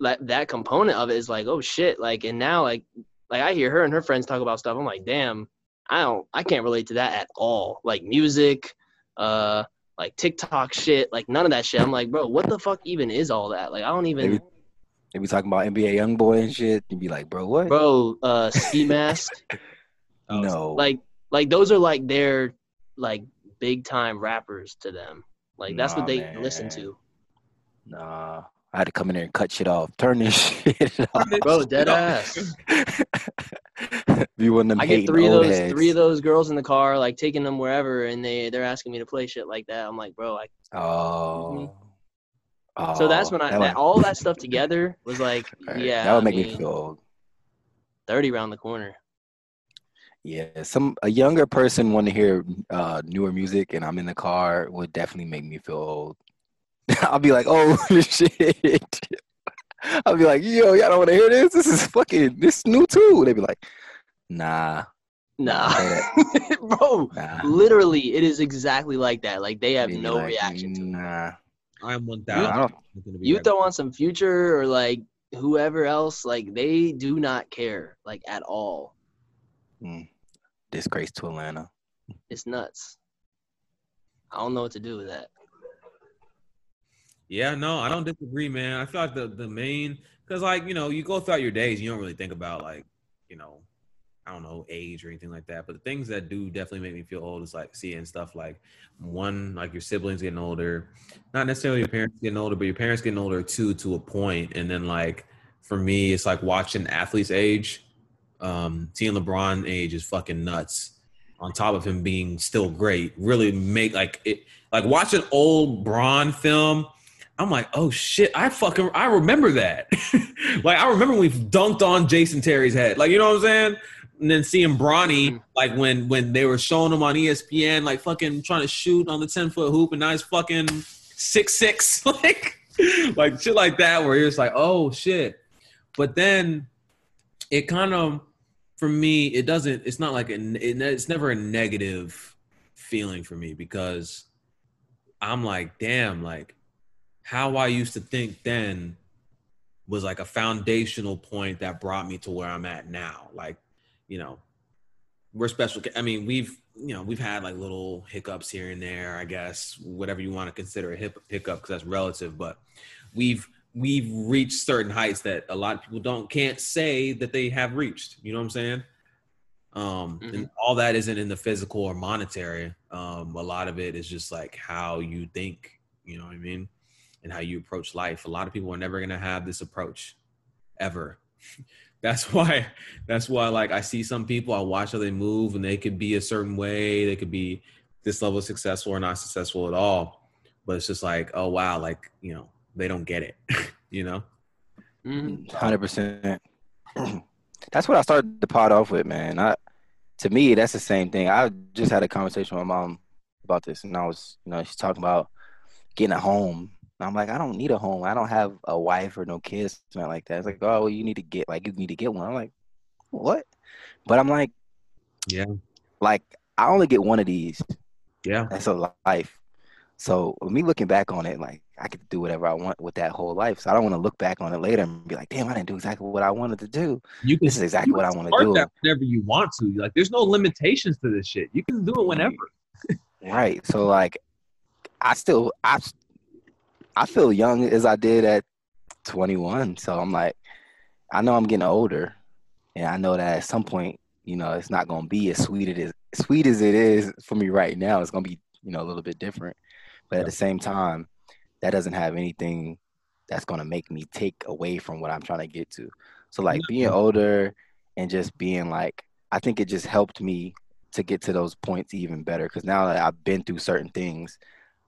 that that component of it is like oh shit. Like and now like like I hear her and her friends talk about stuff. I'm like damn I don't I can't relate to that at all. Like music uh like TikTok shit like none of that shit. I'm like bro what the fuck even is all that? Like I don't even Maybe- They be talking about NBA YoungBoy and shit. You'd be like, bro, what? bro uh ski mask Oh, no, like like those are like their like big time rappers to them like that's Nah, what they man. listen to nah. I had to come in there and cut shit off. Turn this shit off. bro dead ass Be one of them I get three of those heads. three of those girls in the car, like taking them wherever, and they they're asking me to play shit like that. I'm like, bro, I Oh. Oh. So that's when I that that, all that stuff together was like, Right, yeah, that would I make me feel old. thirty round the corner. Yeah, some a younger person want to hear uh, newer music, and I'm in the car would definitely make me feel old. I'll be like, oh shit. I'll be like, yo, y'all don't want to hear this? This is fucking this new too. They'd be like, nah, Nah, bro. nah. Literally, it is exactly like that. Like they have no like, reaction to it. Nah, I'm one I thousand. don't. You throw on some future or like whoever else, like they do not care, like at all. Mm, disgrace to Atlanta. It's nuts. I don't know what to do with that. Yeah, no, I don't disagree, man. I feel like the the main because like you know you go throughout your days, you don't really think about like you know I don't know age or anything like that. But the things that do definitely make me feel old is like seeing stuff like one like your siblings getting older, not necessarily your parents getting older, but your parents getting older too to a point. and then like for me, it's like watching athletes age. Um, seeing LeBron age is fucking nuts. On top of him being still great, really make like it like watching old Bron film. I'm like, oh shit, I fucking I remember that. like I remember we dunked on Jason Terry's head. Like you know what I'm saying? And then seeing Bronny, Mhm. like when when they were showing him on ESPN, like fucking trying to shoot on the 10 foot hoop, and now he's fucking six six, like like shit like that, where you're just like, oh shit. But then it kind of for me, it doesn't. It's not like a, it, it's never a negative feeling for me because I'm like, damn, like how I used to think then was like a foundational point that brought me to where I'm at now. Like, you know, we're special. I mean, we've you know we've had like little hiccups here and there. I guess whatever you want to consider a hip, hiccup because that's relative, but we've we've reached certain heights that a lot of people don't can't say that they have reached. You know what I'm saying? Um, and all that isn't in the physical or monetary. Um, a lot of it is just like how you think. You know what I mean? And how you approach life. A lot of people are never gonna have this approach, ever. that's why. That's why. Like I see some people, I watch how they move, and they could be a certain way. They could be this level of successful or not successful at all. But it's just like, oh wow, like you know, they don't get it. you know? Mhm. Hundred percent. That's what I started the pod off with, man. I, to me, that's the same thing. I just had a conversation with my mom about this, and I was, you know, she's talking about getting a home. I'm like, I don't need a home. I don't have a wife or no kids, something like that. It's like, oh, well, you need to get, like, you need to get one. I'm like, what? But I'm like, Yeah. like, I only get one of these. Yeah. That's a life. So me looking back on it, like I could do whatever I want with that whole life. So I don't want to look back on it later and be like, damn, I didn't do exactly what I wanted to do. You can This is exactly what I want to do. that whenever you want to. Like, there's no limitations to this shit. You can do it whenever. Right. So like I still I I feel young as I did at 21. So I'm like I know I'm getting older and I know that at some point, you know, it's not going to be as sweet it is sweet as it is for me right now. It's going to be, you know, a little bit different. But at the same time, that doesn't have anything that's going to make me take away from what I'm trying to get to. So like being older and just being like I think it just helped me to get to those points even better because now that I've been through certain things,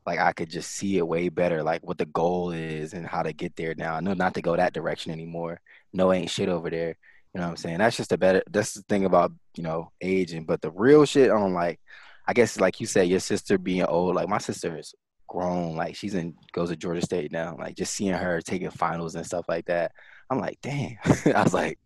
like I could just see it way better, like what the goal is and how to get there. Now I know not to go that direction anymore. No, ain't shit over there. You know what I'm saying? That's just a better. That's the thing about you know aging. But the real shit on like, I guess like you said, your sister being old. Like my sister is grown. Like she's in goes to Georgia State now. Like just seeing her taking finals and stuff like that. I'm like, damn. I was like,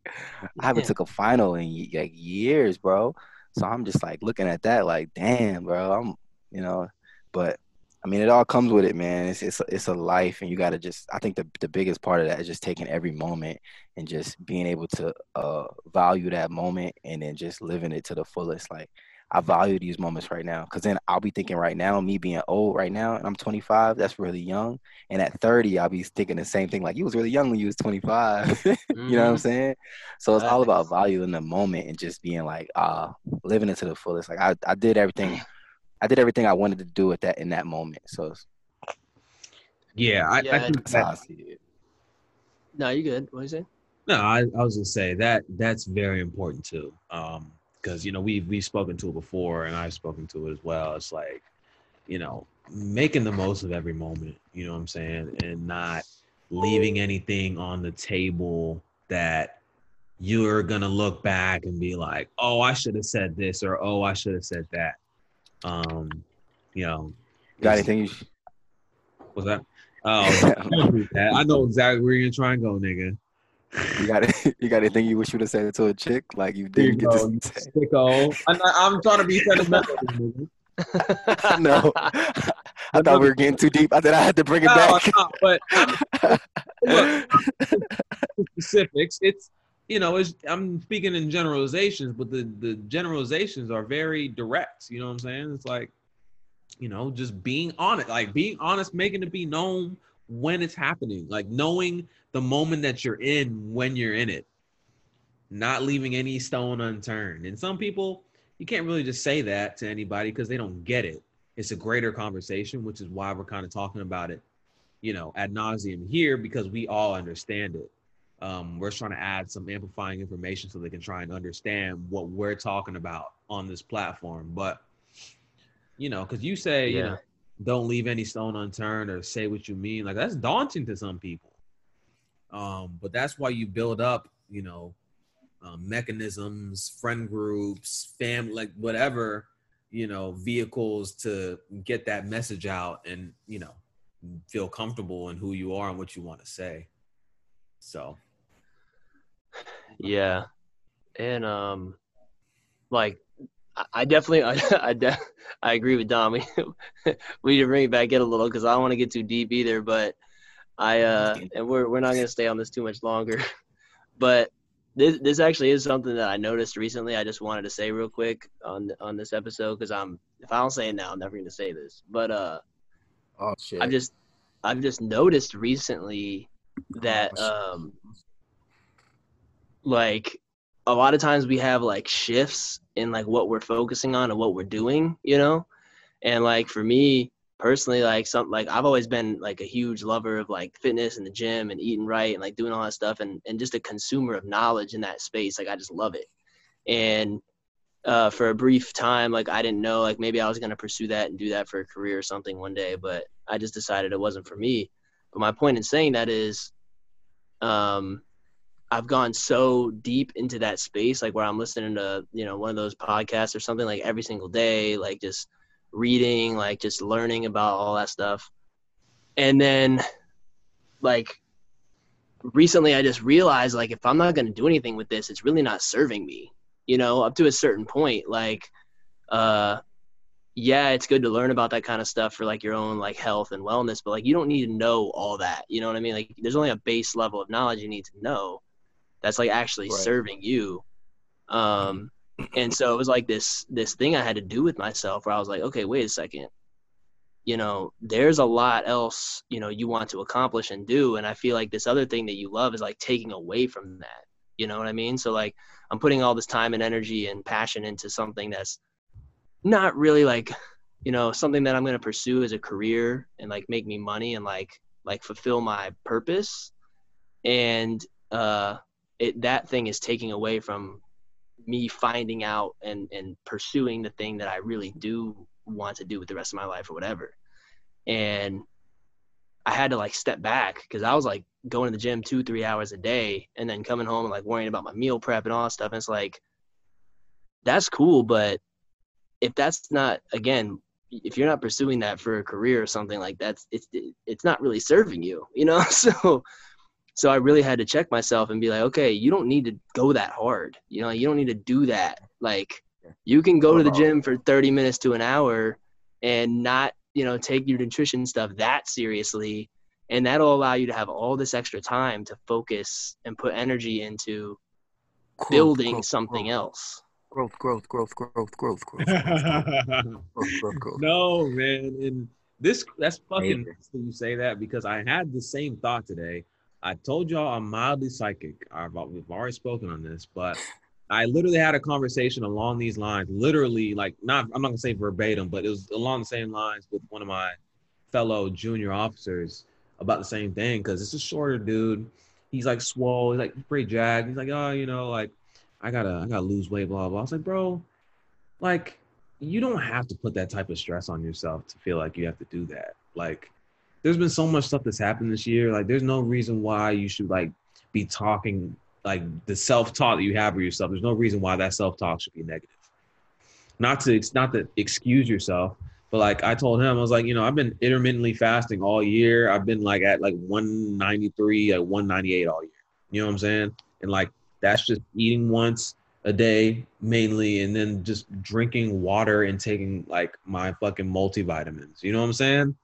I haven't Yeah. took a final in like years, bro. So I'm just like looking at that, like, damn, bro. I'm, you know, but I mean, it all comes with it, man. It's it's it's a life, and you got to just. I think the the biggest part of that is just taking every moment and just being able to uh value that moment and then just living it to the fullest. Like I value these moments right now, because then I'll be thinking right now, me being old right now, and I'm 25. That's really young. And at 30, I'll be thinking the same thing. Like you was really young when you was 25. you know what I'm Mhm. saying? So it's all about valuing the moment and just being like, uh, living it to the fullest. Like I, I did everything, I did everything I wanted to do at that in that moment. So Yeah, I, I Yeah, think that's how I see it. No, you good. What you say? No, I, I was gonna say that that's very important too. Um, because you know we've we've spoken to it before, and I've spoken to it as well. It's like, you know, making the most of every moment. You know what I'm saying, and not leaving anything on the table that you're gonna look back and be like, oh, I should have said this, or oh, I should have said that. Um, you know, Got anything? You sh- was that? Oh, don't that. I know exactly where you're trying to go, nigga. you got it? You got anything you wish you would have said to a chick like you didn't get go, to say? sicko. I'm, not, I'm trying to be sentimental. no, I thought we were getting too deep. I thought I had to bring it No, back. no, but look, specifics. It's you know, I'm speaking in generalizations, but the the generalizations are very direct. You know what I'm saying? It's like, you know, just being honest, like being honest, making it be known when it's happening, like knowing the moment that you're in when you're in it, not leaving any stone unturned. And some people, you can't really just say that to anybody because they don't get it. It's a greater conversation, which is why we're kind of talking about it you know, ad nauseum here because we all understand it. Um, we're trying to add some amplifying information so they can try and understand what we're talking about on this platform. But you know, because you say, you know, don't leave any stone unturned or say what you mean, like that's daunting to some people. Um, but that's why you build up, you know, um, mechanisms, friend groups, family, like whatever, you know, vehicles to get that message out and, you know, feel comfortable in who you are and what you want to say. So, Yeah, and um, like I- definitely I I, de- I agree with Dom. We we need to bring it back in a little because I don't want to get too deep either. But I uh, and we're we're not gonna stay on this too much longer. But this this actually is something that I noticed recently. I just wanted to say real quick on on this episode because I'm if I don't say it now, I'm never gonna say this. But uh, Oh shit! I've just I've just noticed recently that Oh, um like a lot of times we have like shifts in like what we're focusing on and what we're doing, you know? And like for me personally, like some like I've always been like a huge lover of like fitness and the gym and eating right and like doing all that stuff and, and just a consumer of knowledge in that space. Like I just love it. And uh, for a brief time, like I didn't know, like maybe I was gonna pursue that and do that for a career or something one day, but I just decided it wasn't for me. But my point in saying that is, um, I've gone so deep into that space, like where I'm listening to, you know, one of those podcasts or something like every single day, like just reading, like just learning about all that stuff. And then, like, recently I just realized, like, if I'm not going to do anything with this, it's really not serving me, you know, up to a certain point. Like, uh, yeah, it's good to learn about that kind of stuff for like your own like health and wellness, but like you don't need to know all that. You know what I mean? Like there's only a base level of knowledge you need to know that's like actually Right. serving you. Um and so it was like this this thing I had to do with myself where I was like, okay, wait a second. You know, there's a lot else, you know, you want to accomplish and do. And I feel like this other thing that you love is like taking away from that. You know what I mean? So like I'm putting all this time and energy and passion into something that's not really like you know something that i'm going to pursue as a career and like make me money and like like fulfill my purpose and uh it that thing is taking away from me finding out and and pursuing the thing that i really do want to do with the rest of my life or whatever. And i had to like step back because i was like going to the gym two three hours a day and then coming home and like worrying about my meal prep and all that stuff. And it's like that's cool but if that's not again if you're not pursuing that for a career or something like that's it's it's not really serving you you know? So so I really had to check myself and be like, okay, you don't need to go that hard. You know, you don't need to do that. Like, you can go to the gym for 30 minutes to an hour and not, you know, take your nutrition stuff that seriously. And that'll allow you to have all this extra time to focus and put energy into growth, building growth, something growth. else. Growth, growth, growth, growth, growth, growth, growth, No, man. And this, that's fucking, you say that because I had the same thought today. I told y'all I'm mildly psychic. I've, we've already spoken on this, but I literally had a conversation along these lines. Literally, like not I'm not gonna say verbatim, but it was along the same lines with one of my fellow junior officers about the same thing because it's a shorter dude. he's like swole, he's like pretty jagged. He's like, oh, you know, like I gotta I gotta lose weight, blah blah. I was like, bro, like you don't have to put that type of stress on yourself to feel like you have to do that. Like there's been so much stuff that's happened this year. Like there's no reason why you should like be talking like the self-talk that you have of yourself. There's no reason why that self-talk should be negative. Not to it's not to excuse yourself, but like I told him, I was like, you know, I've been intermittently fasting all year. I've been like at like 193, like 198 all year. You know what I'm saying? And like that's just eating once a day mainly, and then just drinking water and taking like my fucking multivitamins. You know what I'm saying?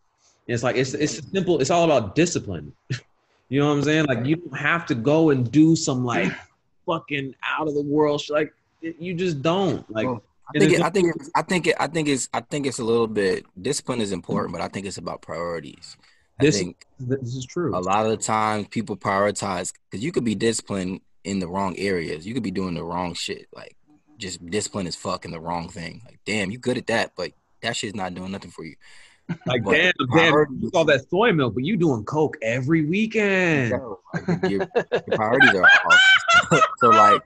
And it's like it's it's simple. It's all about discipline. you know what I'm saying? Like you don't have to go and do some like fucking out of the world. sh- Like you just don't. Like Well, I think it, I think it, I think it, I think it's I think it's a little bit discipline is important, but I think it's about priorities. I This- think this is true. a lot of the times people prioritize because you could be disciplined in the wrong areas. You could be doing the wrong shit, like just discipline is fucking the wrong thing. Like, damn, you good at that, but that shit's not doing nothing for you. Like But damn, damn, priorities- you all that soy milk, but you doing coke every weekend. Like, your, your priorities are off. so like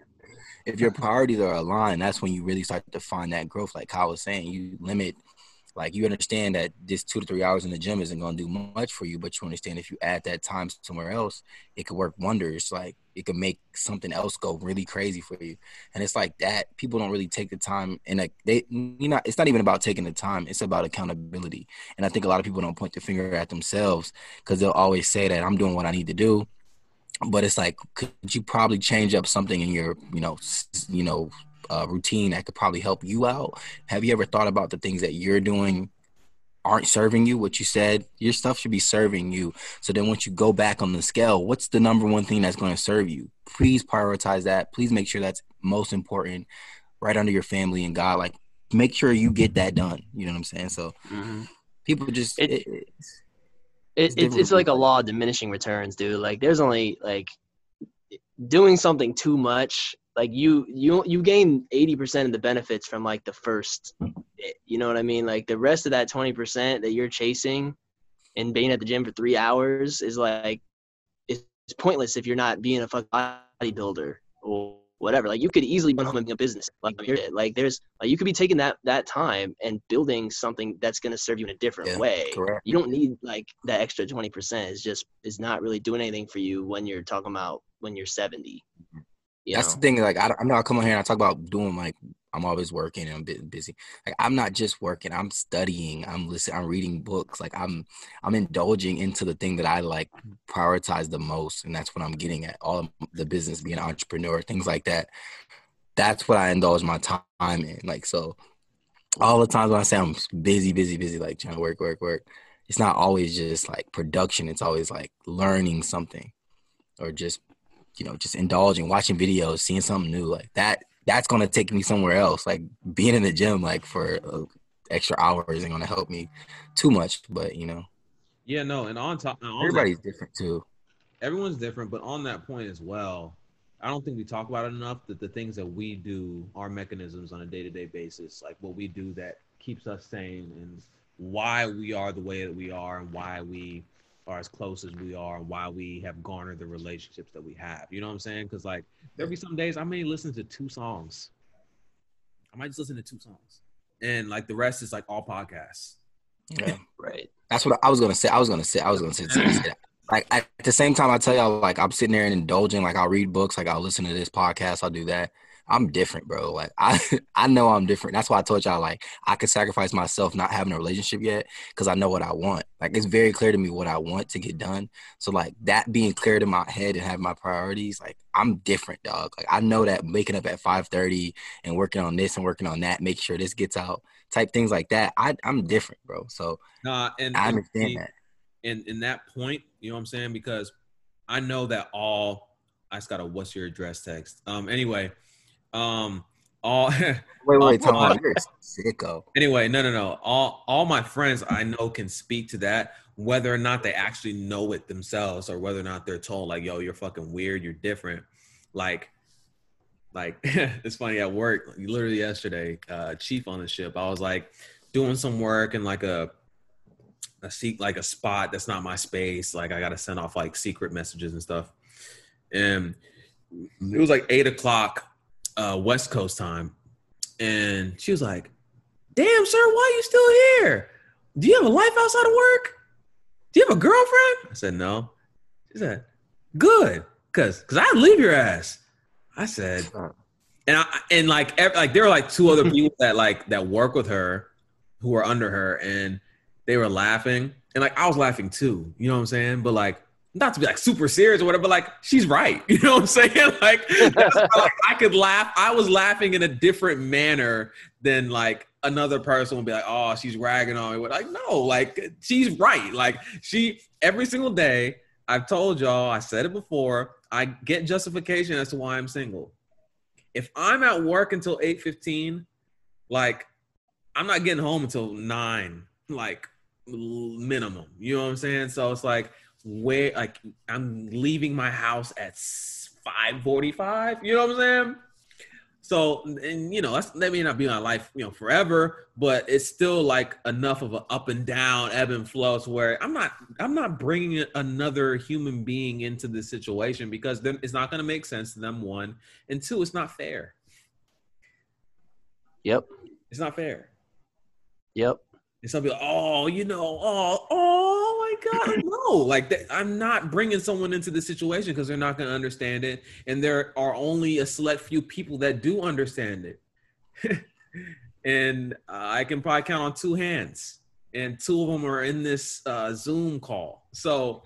if your priorities are aligned, that's when you really start to find that growth. Like Kyle was saying, you limit like you understand that this two to three hours in the gym isn't gonna do much for you, but you understand if you add that time somewhere else, it could work wonders. Like it could make something else go really crazy for you. And it's like that. People don't really take the time and like they you know, it's not even about taking the time, it's about accountability. And I think a lot of people don't point the finger at themselves because they'll always say that I'm doing what I need to do but it's like could you probably change up something in your you know you know uh, routine that could probably help you out. Have you ever thought about the things that you're doing aren't serving you? What you said your stuff should be serving you. So then once you go back on the scale what's the number one thing that's going to serve you? Please prioritize that. Please make sure that's most important right under your family and god. Like make sure you get that done. You know what i'm saying? So people just It- it, it- It, It's it's it's like a law of diminishing returns, dude. Like there's only like doing something too much. Like you you you gain eighty percent of the benefits from like the first. bit, You know what I mean? Like the rest of that twenty percent that you're chasing, and being at the gym for three hours is like it's pointless if you're not being a fucking bodybuilder or whatever. Like you could easily run home and be a business. Like like there's like you could be taking that that time and building something that's gonna serve you in a different Yeah, way correct you don't need like that extra 20% is just is not really doing anything for you when you're talking about when you're 70 mm-hmm. You That's know? the thing. Like I, I come on here and I talk about doing like I'm always working and I'm bu- busy. Like I'm not just working. I'm studying. I'm listening. I'm reading books. Like I'm I'm indulging into the thing that I like prioritize the most, and that's what I'm getting at. All the business, being an entrepreneur, things like that. That's what I indulge my time in. Like so, all the times when I say I'm busy, busy, busy, like trying to work, work, work. It's not always just like production. It's always like learning something, or just you know, just indulging, watching videos, seeing something new like that. That's gonna take me somewhere else. Like being in the gym, like for uh, extra hours, isn't gonna help me too much. But you know, Yeah, no, and on top, on that- everybody's different too. everyone's different, but on that point as well, I don't think we talk about it enough that the things that we do are mechanisms on a day to day basis, like what we do that keeps us sane and why we are the way that we are and why we are as close as we are and why we have garnered the relationships that we have. You know what I'm saying? Because like there'll be some days I may listen to two songs. I might just listen to two songs. And like the rest is like all podcasts. Yeah. right That's what I was gonna say. I was gonna say. I was gonna say. say that. Like at the same time, I tell y'all, like I'm sitting there and indulging. Like I'll read books. Like I'll listen to this podcast. I'll do that. I'm different, bro. Like I, I know I'm different. That's why I told y'all, like I could sacrifice myself not having a relationship yet because I know what I want. Like it's very clear to me what I want to get done. So like that being clear to my head and having my priorities, like I'm different, dog. Like I know that waking up at 5:30 and working on this and working on that, make sure this gets out, type things like that. I, I'm different, bro. So Nah, and I understand see, that. in in that point, you know what I'm saying? Because I know that all I just got a what's your address text. Um anyway, um all Wait, wait, Tom, uh, you're sicko. anyway, no no no. All all my friends I know can speak to that, whether or not they actually know it themselves or whether or not they're told like, yo, you're fucking weird, you're different. Like like it's funny at work, literally yesterday, uh chief on the ship, I was like doing some work and like a a seat like a spot that's not my space. Like I gotta send off like secret messages and stuff. and it was like eight o'clock uh, West Coast time, and she was like, "Damn, sir, why are you still here? Do you have a life outside of work? Do you have a girlfriend?" I said, "No." She said, "Good, cause cause I'd leave your ass." I said, and I and like like there were like two other people that like that work with her who were under her, and they were laughing, and like I was laughing too. You know what I'm saying? But like not to be like super serious or whatever, but like she's right. You know what I'm saying? Like, like, I could laugh. I was laughing in a different manner than like another person would be like, oh, she's ragging on me. Like, no, like she's right. Like she every single day, I've told y'all, I said it before, I get justification as to why I'm single. If I'm at work until 8:15, like I'm not getting home until nine, like minimum. You know what I'm saying? So it's like where like I'm leaving my house at 5:45. You know what I'm saying? So and you know that's that may not be my life you know forever, but it's still like enough of an up and down, ebb and flow to where I'm not I'm not bringing another human being into this situation because then it's not going to make sense to them. One and two, it's not fair. Yep. It's not fair. Yep. And some people, oh, you know, oh, oh God, no! Like that, I'm not bringing someone into the situation because they're not going to understand it, and there are only a select few people that do understand it, and uh, I can probably count on two hands, and two of them are in this uh, Zoom call. So,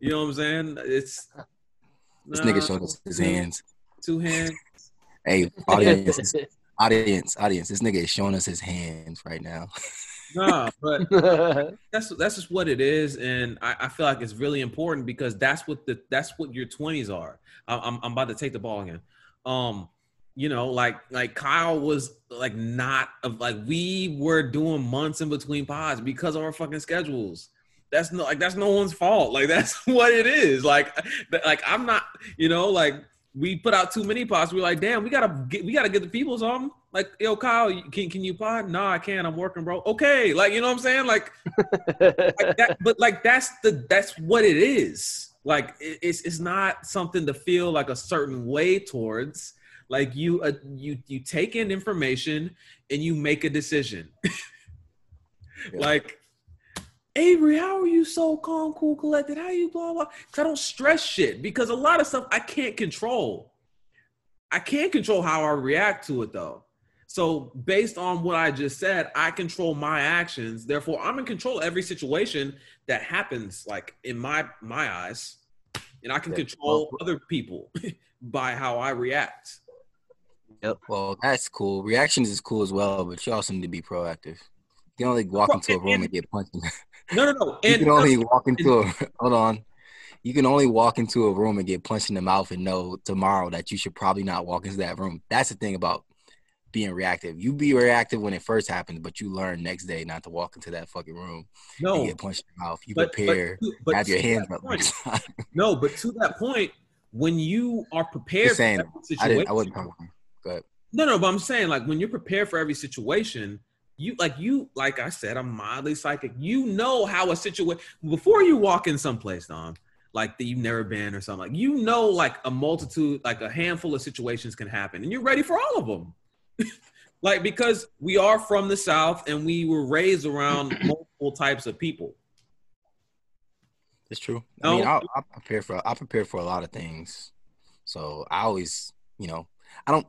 you know what I'm saying? It's This nah, nigga showed us his hands. two hands. Hey, audience, audience, audience. This nigga is showing us his hands right now. Nah, but that's that's just what it is, and I, I feel like it's really important because that's what the that's what your twenties are. I, I'm I'm about to take the ball again. Um, you know, like like Kyle was like not of like we were doing months in between pods because of our fucking schedules. That's no like that's no one's fault. Like that's what it is. Like like I'm not you know like we put out too many pods. We're like, damn, we gotta get we gotta get the people something. Like, yo, Kyle, can can you pod? No, I can't. I'm working, bro. Okay, like you know what I'm saying? Like, like that, but like that's the that's what it is. Like it, it's it's not something to feel like a certain way towards. Like you uh, you you take in information and you make a decision. Yeah. Like Avery, how are you so calm, cool, collected? How you blah blah? Cause I don't stress shit because a lot of stuff I can't control. I can't control how I react to it though. So based on what I just said, I control my actions. Therefore, I'm in control of every situation that happens, like in my my eyes, and I can Yeah. control other people by how I react. Yep. Well, that's cool. Reactions is cool as well, but you also need to be proactive. You can only walk into a room and get punched. in- No, no, no. you can only walk into a hold on. You can only walk into a room and get punched in the mouth and know tomorrow that you should probably not walk into that room. That's the thing about being reactive. You be reactive when it first happens, but you learn next day not to walk into that fucking room and no, get punched in the mouth. You but, prepare, but, but have your hands up point- No, but to that point, when you are prepared Just saying, for every I situation, didn't. I wasn't talking. Go ahead. no, no, but I'm saying like when you're prepared for every situation, you like you like I said, I'm mildly psychic. You know how a situation before you walk in someplace, Dom, like that you've never been or something. Like you know, like a multitude, like a handful of situations can happen, and you're ready for all of them. like because we are from the South and we were raised around multiple types of people. It's true. No. I mean, I, I prepare for I prepare for a lot of things, so I always, you know, I don't,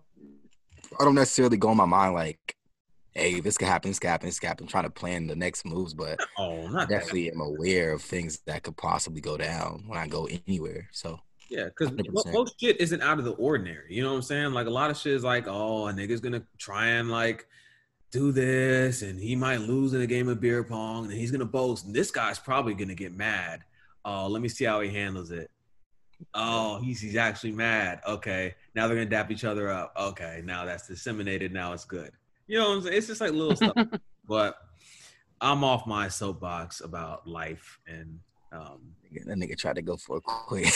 I don't necessarily go in my mind like, hey, this could happen, this could happen, this could happen, trying to plan the next moves, but Oh, I not that. definitely am aware of things that could possibly go down when I go anywhere. So Yeah, because 100%. most shit isn't out of the ordinary. You know what I'm saying? Like a lot of shit is like, oh, a nigga's gonna try and like do this, and he might lose in a game of beer pong, and he's gonna boast. And this guy's probably gonna get mad. Oh, let me see how he handles it. Oh, he's he's actually mad. Okay, now they're gonna dap each other up. Okay, now that's disseminated. Now it's good. You know what I'm saying? It's just like little stuff. But I'm off my soapbox about life and um, that nigga tried to go for a quick.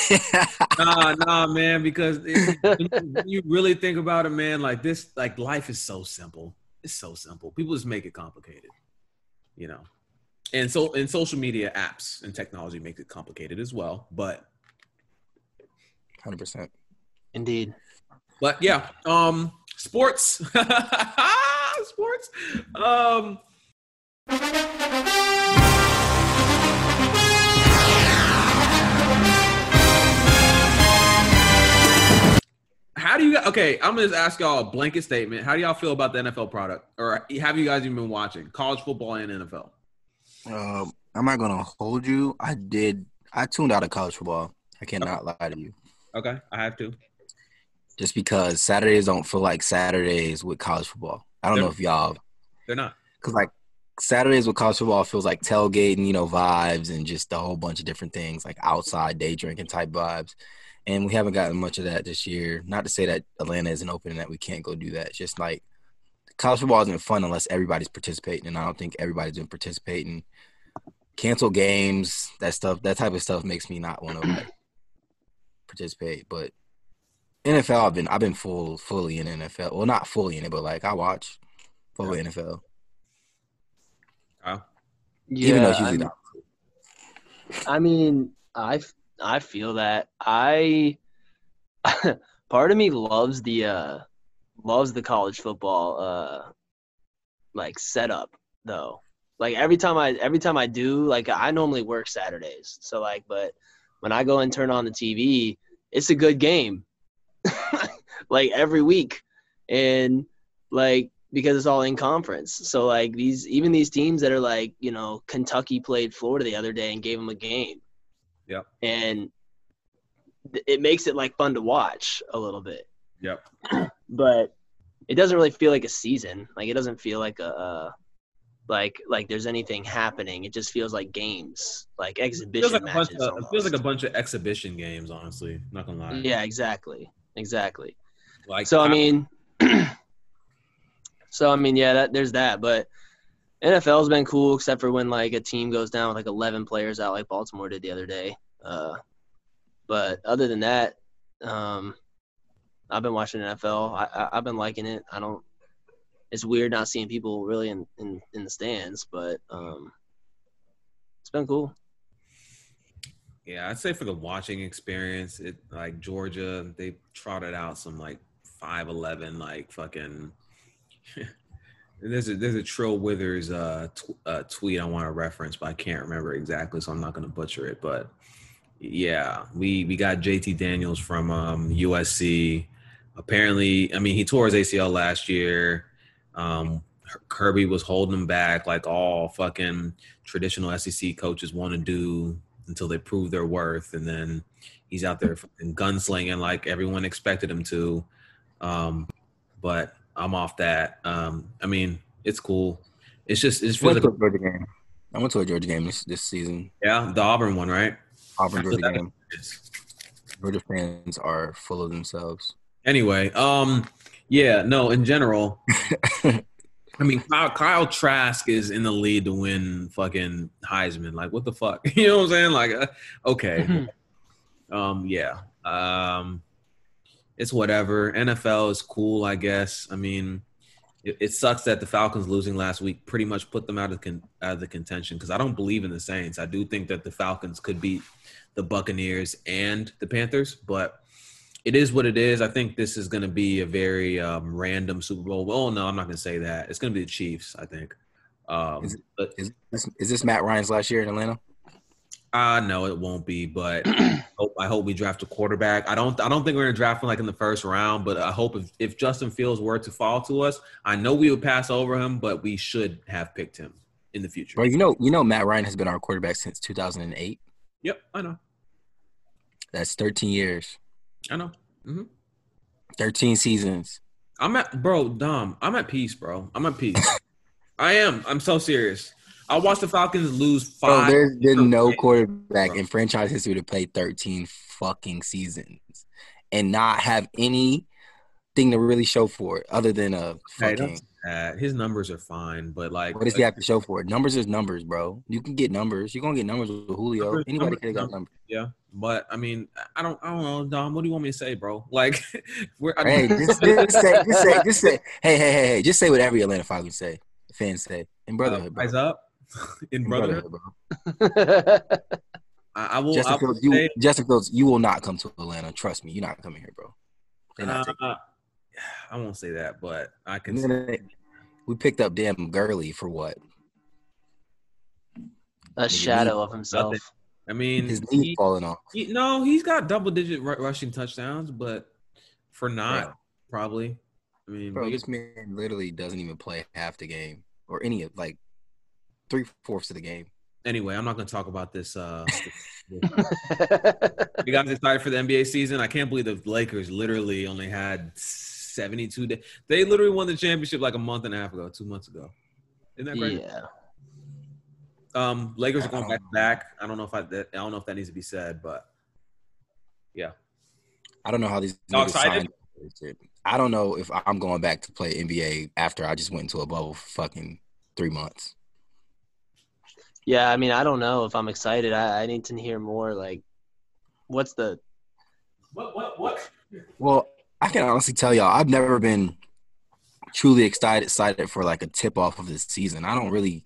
nah, nah, man. Because it, when you really think about it, man, like this, like life is so simple. It's so simple. People just make it complicated, you know. And so, and social media apps and technology make it complicated as well. But hundred percent. Indeed. But yeah, um, sports, sports. Um, how do you? Okay, I'm gonna just ask y'all a blanket statement. How do y'all feel about the NFL product, or have you guys even been watching college football and NFL? Um, I'm not gonna hold you. I did. I tuned out of college football. I cannot lie to you. Okay, I have to. Just because Saturdays don't feel like Saturdays with college football. I don't know if y'all They're not. because like Saturdays with college football feels like tailgating, you know, vibes and just a whole bunch of different things like outside day drinking type vibes. And we haven't gotten much of that this year. Not to say that Atlanta isn't open and that we can't go do that. It's just like college football isn't fun unless everybody's participating, and I don't think everybody's been participating. Cancel games, that stuff, that type of stuff makes me not want to like participate. But NFL, I've been I've been full fully in NFL. Well, not fully in it, but like I watch full NFL. Even though it's usually I, not. I mean, I f- I feel that I part of me loves the uh loves the college football uh like setup though. Like every time I every time I do, like I normally work Saturdays. So like but when I go and turn on the TV, it's a good game. like every week. And like because it's all in conference. So like these even these teams that are like, you know, Kentucky played Florida the other day and gave them a game. Yep. And th- it makes it like fun to watch a little bit. Yep. But it doesn't really feel like a season. Like it doesn't feel like a uh, like like there's anything happening. It just feels like games, like It exhibition feels like a bunch matches. of, it feels like a bunch of exhibition games. Honestly, not gonna lie. Yeah, exactly. Exactly. Like So I mean, so I mean, yeah, that there's that. But NFL's been cool, except for when like a team goes down with like 11 players out, like Baltimore did the other day. Uh, but other than that, um, I've been watching NFL. I, I I've been liking it. I don't. It's weird not seeing people really in in, in the stands, but um, it's been cool. Yeah, I'd say for the watching experience, it like Georgia, they trotted out some like five eleven, like fucking. There's a there's a Trill Withers uh, uh tweet I want to reference, but I can't remember exactly, so I'm not gonna butcher it. But yeah, we we got JT Daniels from um, USC. Apparently, I mean he tore his ACL last year. Um, Kirby was holding him back, like all fucking traditional SEC coaches want to do until they prove their worth, and then he's out there fucking gunslinging like everyone expected him to. Um, but I'm off that. Um, I mean, it's cool. It's just it's I went feels to like a Georgia game. I went to a Georgia game this, this season. yeah, the Auburn one, right? Auburn Georgia game. Georgia fans are full of themselves. Anyway, um, yeah, no, in general, I mean, Kyle, Kyle Trask is in the lead to win fucking Heisman. Like, what the fuck? You know what I'm saying? Like, uh, okay, um, yeah, um, it's whatever. NFL is cool, I guess. I mean, it, it sucks that the Falcons losing last week pretty much put them out of con- out of the contention because I don't believe in the Saints. I do think that the Falcons could beat the Buccaneers and the Panthers, but it is what it is. I think this is going to be a very um, random Super Bowl. Well, no, I'm not going to say that. It's going to be the Chiefs. I think. Um, Is but Is this, is this Matt Ryan's last year in Atlanta? Uh no, it won't be. But I hope, I hope we draft a quarterback. I don't. I don't think we're going to draft him like in the first round. But I hope if, if Justin Fields were to fall to us, I know we would pass over him, but we should have picked him in the future. Bro, you know, you know, Matt Ryan has been our quarterback since 2008. Yep, I know. That's 13 years, I know. hmm 13 seasons. I'm at bro, Dom. I'm at peace, bro. I'm at peace. I am. I'm so serious. I watched the Falcons lose Bro, five. there's been no quarterback in franchise history to play 13 fucking seasons and not have anything to really show for it other than a fucking. Uh, his numbers are fine, but like, What does he have to show for it? Numbers is numbers, bro. You can get numbers. You're gonna get numbers with Julio. Numbers- Anybody could have got numbers. yeah, but I mean, I don't, I don't know, Dom. What do you want me to say, bro? Like, we're I- Hey, just, just say, just say, just say. Hey, hey, hey, hey. Just say what every Atlanta Falcons say. Fans say in uh, brotherhood, bro. rise up in In brotherhood. brotherhood, bro. I, I will. I will you, say, Justin Fields, you will not come to Atlanta. Trust me, you're not coming here, bro. They're not taking uh, I won't say that, but I can. And then they- we picked up damn Gurley for what? A shadow of himself. I mean, His knee he- falling off. he- no, he's got double digit ru- rushing touchdowns, but for not Bro. probably. I mean, Bro, this man literally doesn't even play half the game or any of like three fourths of the game. anyway, I'm not going to talk about this. Uh, you guys excited for the NBA season? I can't believe the Lakers literally only had 72 days. They literally won the championship like a month and a half ago, two months ago. Isn't that crazy? yeah. Um, Lakers are going back back. I don't know if I, that, I don't know if that needs to be said, but yeah. I don't know how these Y'all excited? signed. I don't know if I'm going back to play NBA after I just went into a bubble for fucking three months. Yeah, I mean, I don't know if I'm excited. I, I need to hear more. Like, what's the? What? What? What? Well, I can honestly tell y'all, I've never been truly excited excited for like a tip off of this season. I don't really,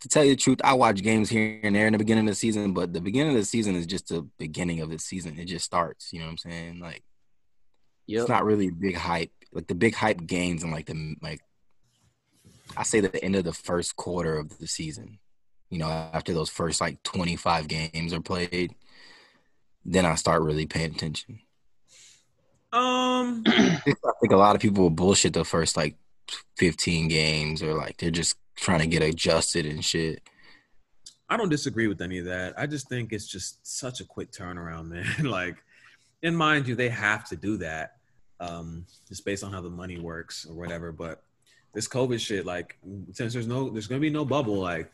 to tell you the truth, I watch games here and there in the beginning of the season, but the beginning of the season is just the beginning of the season. It just starts. You know what I'm saying? Like Yep. it's not really big hype. Like the big hype gains in like the like, I say the end of the first quarter of the season. You know, after those first like 25 games are played, then I start really paying attention. Um, I think a lot of people will bullshit the first like 15 games or like they're just trying to get adjusted and shit. I don't disagree with any of that. I just think it's just such a quick turnaround, man. like, and mind you, they have to do that, um, just based on how the money works or whatever. But this COVID shit, like, since there's no, there's gonna be no bubble, like,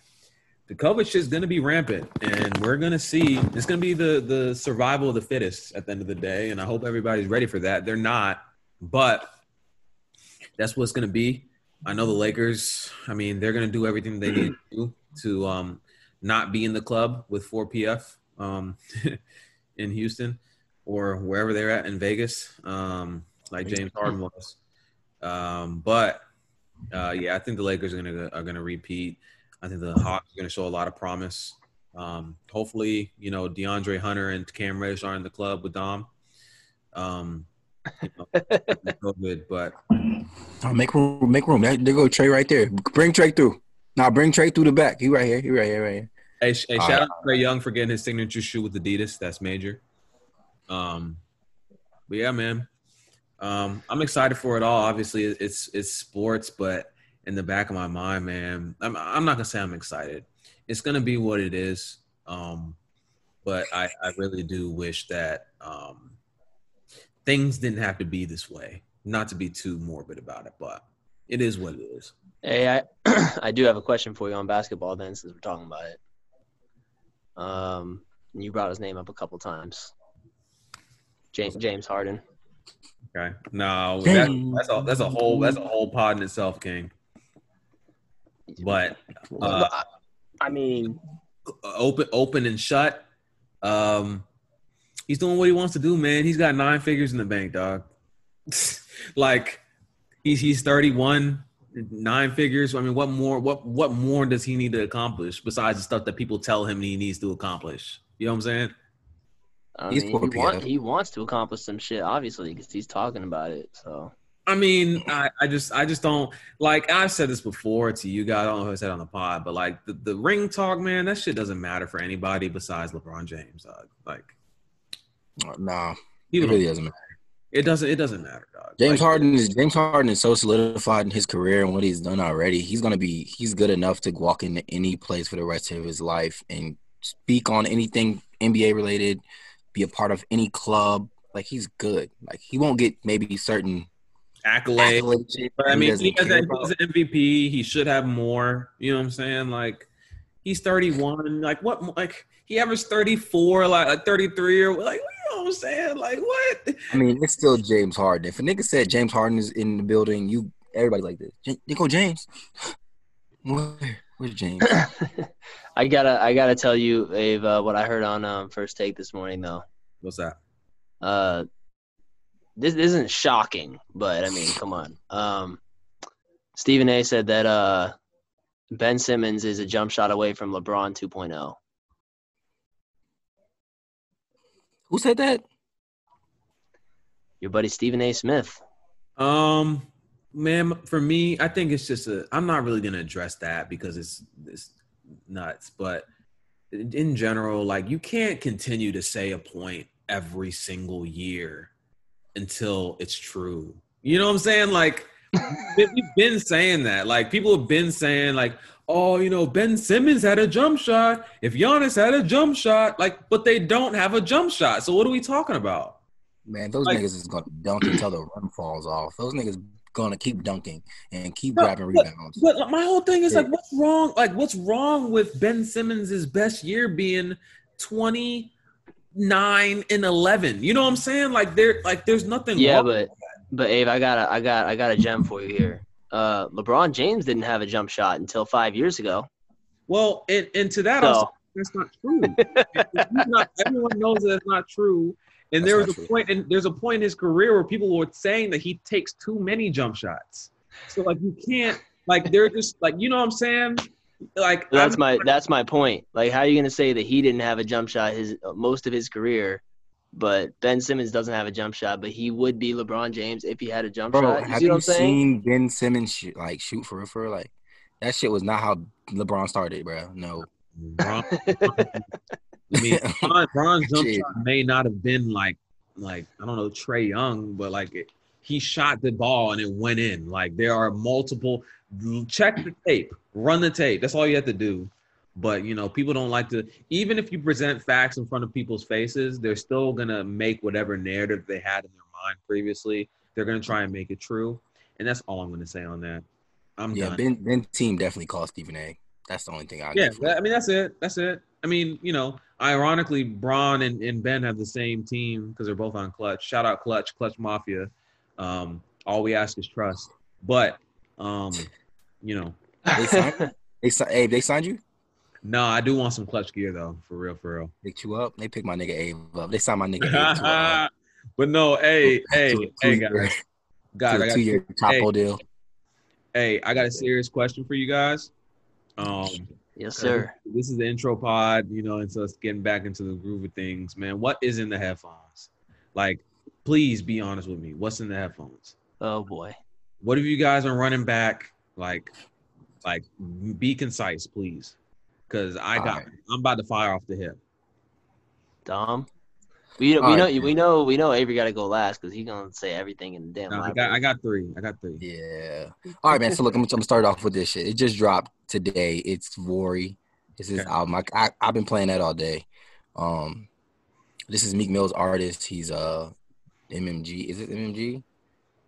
the COVID shit's gonna be rampant, and we're gonna see. It's gonna be the the survival of the fittest at the end of the day, and I hope everybody's ready for that. They're not, but that's what's gonna be. I know the Lakers. I mean, they're gonna do everything they need to do to um, not be in the club with 4PF um, in Houston or wherever they're at in Vegas, um, like James Harden was. Um, but uh, yeah, I think the Lakers are gonna are gonna repeat. I think the Hawks are gonna show a lot of promise. Um, hopefully, you know DeAndre Hunter and Cam Reddish are in the club with Dom. Um, you know, COVID, but Oh, make room, make room. There, there go Trae right there. Bring Trae through. Now bring Trae through the back. He right here. He right here. Right here. Hey, hey shout right. out to Trae Young for getting his signature shoe with Adidas. That's major. Um, but yeah, man, um, I'm excited for it all. Obviously, it's it's sports, but in the back of my mind, man, I'm I'm not gonna say I'm excited. It's gonna be what it is. Um, but I I really do wish that um things didn't have to be this way. Not to be too morbid about it, but it is what it is. Hey, I I do have a question for you on basketball. Then, since we're talking about it, um, you brought his name up a couple times. James James Harden. Okay. No, that, that's a that's a whole that's a whole pod in itself, King. But uh, I- I mean, open open and shut. Um, he's doing what he wants to do, man. He's got nine figures in the bank, dog. like he's he's thirty one, nine figures. I mean, what more? What what more does he need to accomplish besides the stuff that people tell him he needs to accomplish? You know what I'm saying? I He's mean, he, want, he wants to accomplish some shit, obviously, because he's talking about it. So I mean, I, I just I just don't like I've said this before to you guys. I don't know if I said on the pod, but like the, the ring talk, man, that shit doesn't matter for anybody besides LeBron James, dog. Like uh, Nah, it really doesn't matter. it doesn't it doesn't matter, dog. James Like, Harden is James Harden is so solidified in his career and what he's done already. He's gonna be he's good enough to walk into any place for the rest of his life and speak on anything NBA related, be a part of any club. Like he's good. Like he won't get maybe certain accolade. accolades. But I mean, doesn't he has, care he has an MVP. He should have more. You know what I'm saying? Like he's 31. Like what? Like he averaged 34, like, like 33 or like you know what I'm saying? Like what? I mean, it's still James Harden. If a nigga said James Harden is in the building, you everybody like this. J- Nico James. Where, where's James? I gotta I gotta tell you, Abe, uh, what I heard on um, first take this morning though. What's that? Uh, this isn't shocking, but I mean, come on. Um, Stephen A. said that uh, Ben Simmons is a jump shot away from LeBron oh. 2.0. Who said that? Your buddy Stephen A. Smith. Um, man, for me, I think it's just a. I'm not really gonna address that because it's it's nuts. But in in general, like you can't continue to say a point every single year until it's true. You know what I'm saying? Like we've been saying that. Like people have been saying like, oh, you know, Ben Simmons had a jump shot. If Giannis had a jump shot, like, but they don't have a jump shot. So what are we talking about? Man, those Like- niggas is gonna dunk until the run falls off. Those niggas gonna keep dunking and keep No, grabbing but- rebounds. But my whole thing is like, what's wrong? Like, what's wrong with Ben Simmons' best year being 29 and 11? You know what I'm saying? Like, there, like, there's nothing. Yeah, but but Abe, I got a, I got I got a gem for you here. Uh, LeBron James didn't have a jump shot until five years ago. well, and, and to that, I'll So that's not true. Not- everyone knows that it's not true. And That's there was a true. point, and there's a point in his career where people were saying that he takes too many jump shots. So like, you can't, like, they're just like, you know what I'm saying? Like, that's I'm- my that's my point. Like, how are you gonna say that he didn't have a jump shot his most of his career, but Ben Simmons doesn't have a jump shot, but he would be LeBron James if he had a jump Bro, shot. You have see what you I'm saying? seen Ben Simmons shoot, like shoot for real, for? Like that shit was not how LeBron started, bro. No. Bron- I mean, Bron, Bron's jump Shit. shot may not have been like, like I don't know, Trae Young, but like it, he shot the ball and it went in. Like there are multiple. Check the tape, run the tape. That's all you have to do. But you know, people don't like to. Even if you present facts in front of people's faces, they're still gonna make whatever narrative they had in their mind previously. They're gonna try and make it true, and that's all I'm gonna say on that. I'm Yeah, done. Ben Ben team definitely called Stephen A. That's the only thing I Yeah, I mean that's it. That's it. I mean, you know, ironically, Bron and, and Ben have the same team because they're both on Klutch. Shout out Klutch, Klutch Mafia. Um, all we ask is trust. But, um, you know, They signed They si- hey, they signed you? no, I do want some Klutch gear though, for real, for real. Picked you up. They picked my nigga Abe up. They signed my nigga Abe to a, but no, hey, hey, hey, two-year- guys, guys, to I a got two-year Chapo deal. hey, I got a serious question for you guys. Um, yes, sir. This is the intro pod, you know, and so it's getting back into the groove of things, man. What is in the headphones? Like, please be honest with me. What's in the headphones? Oh boy. What have you guys been running back? Like, like, be concise, please, because I got, Alright. I'm about to fire off the hip. Dom. We, we All know right. we know we know Avery got to go last because he's gonna say everything in the damn. No, I got, I got three. I got three. Yeah. All right, man. So look, I'm, I'm gonna start off with this shit. It just dropped today. It's Vory. This is Okay. album. I, I I've been playing that all day. Um, this is Meek Mill's artist. He's uh MMG. Is it MMG?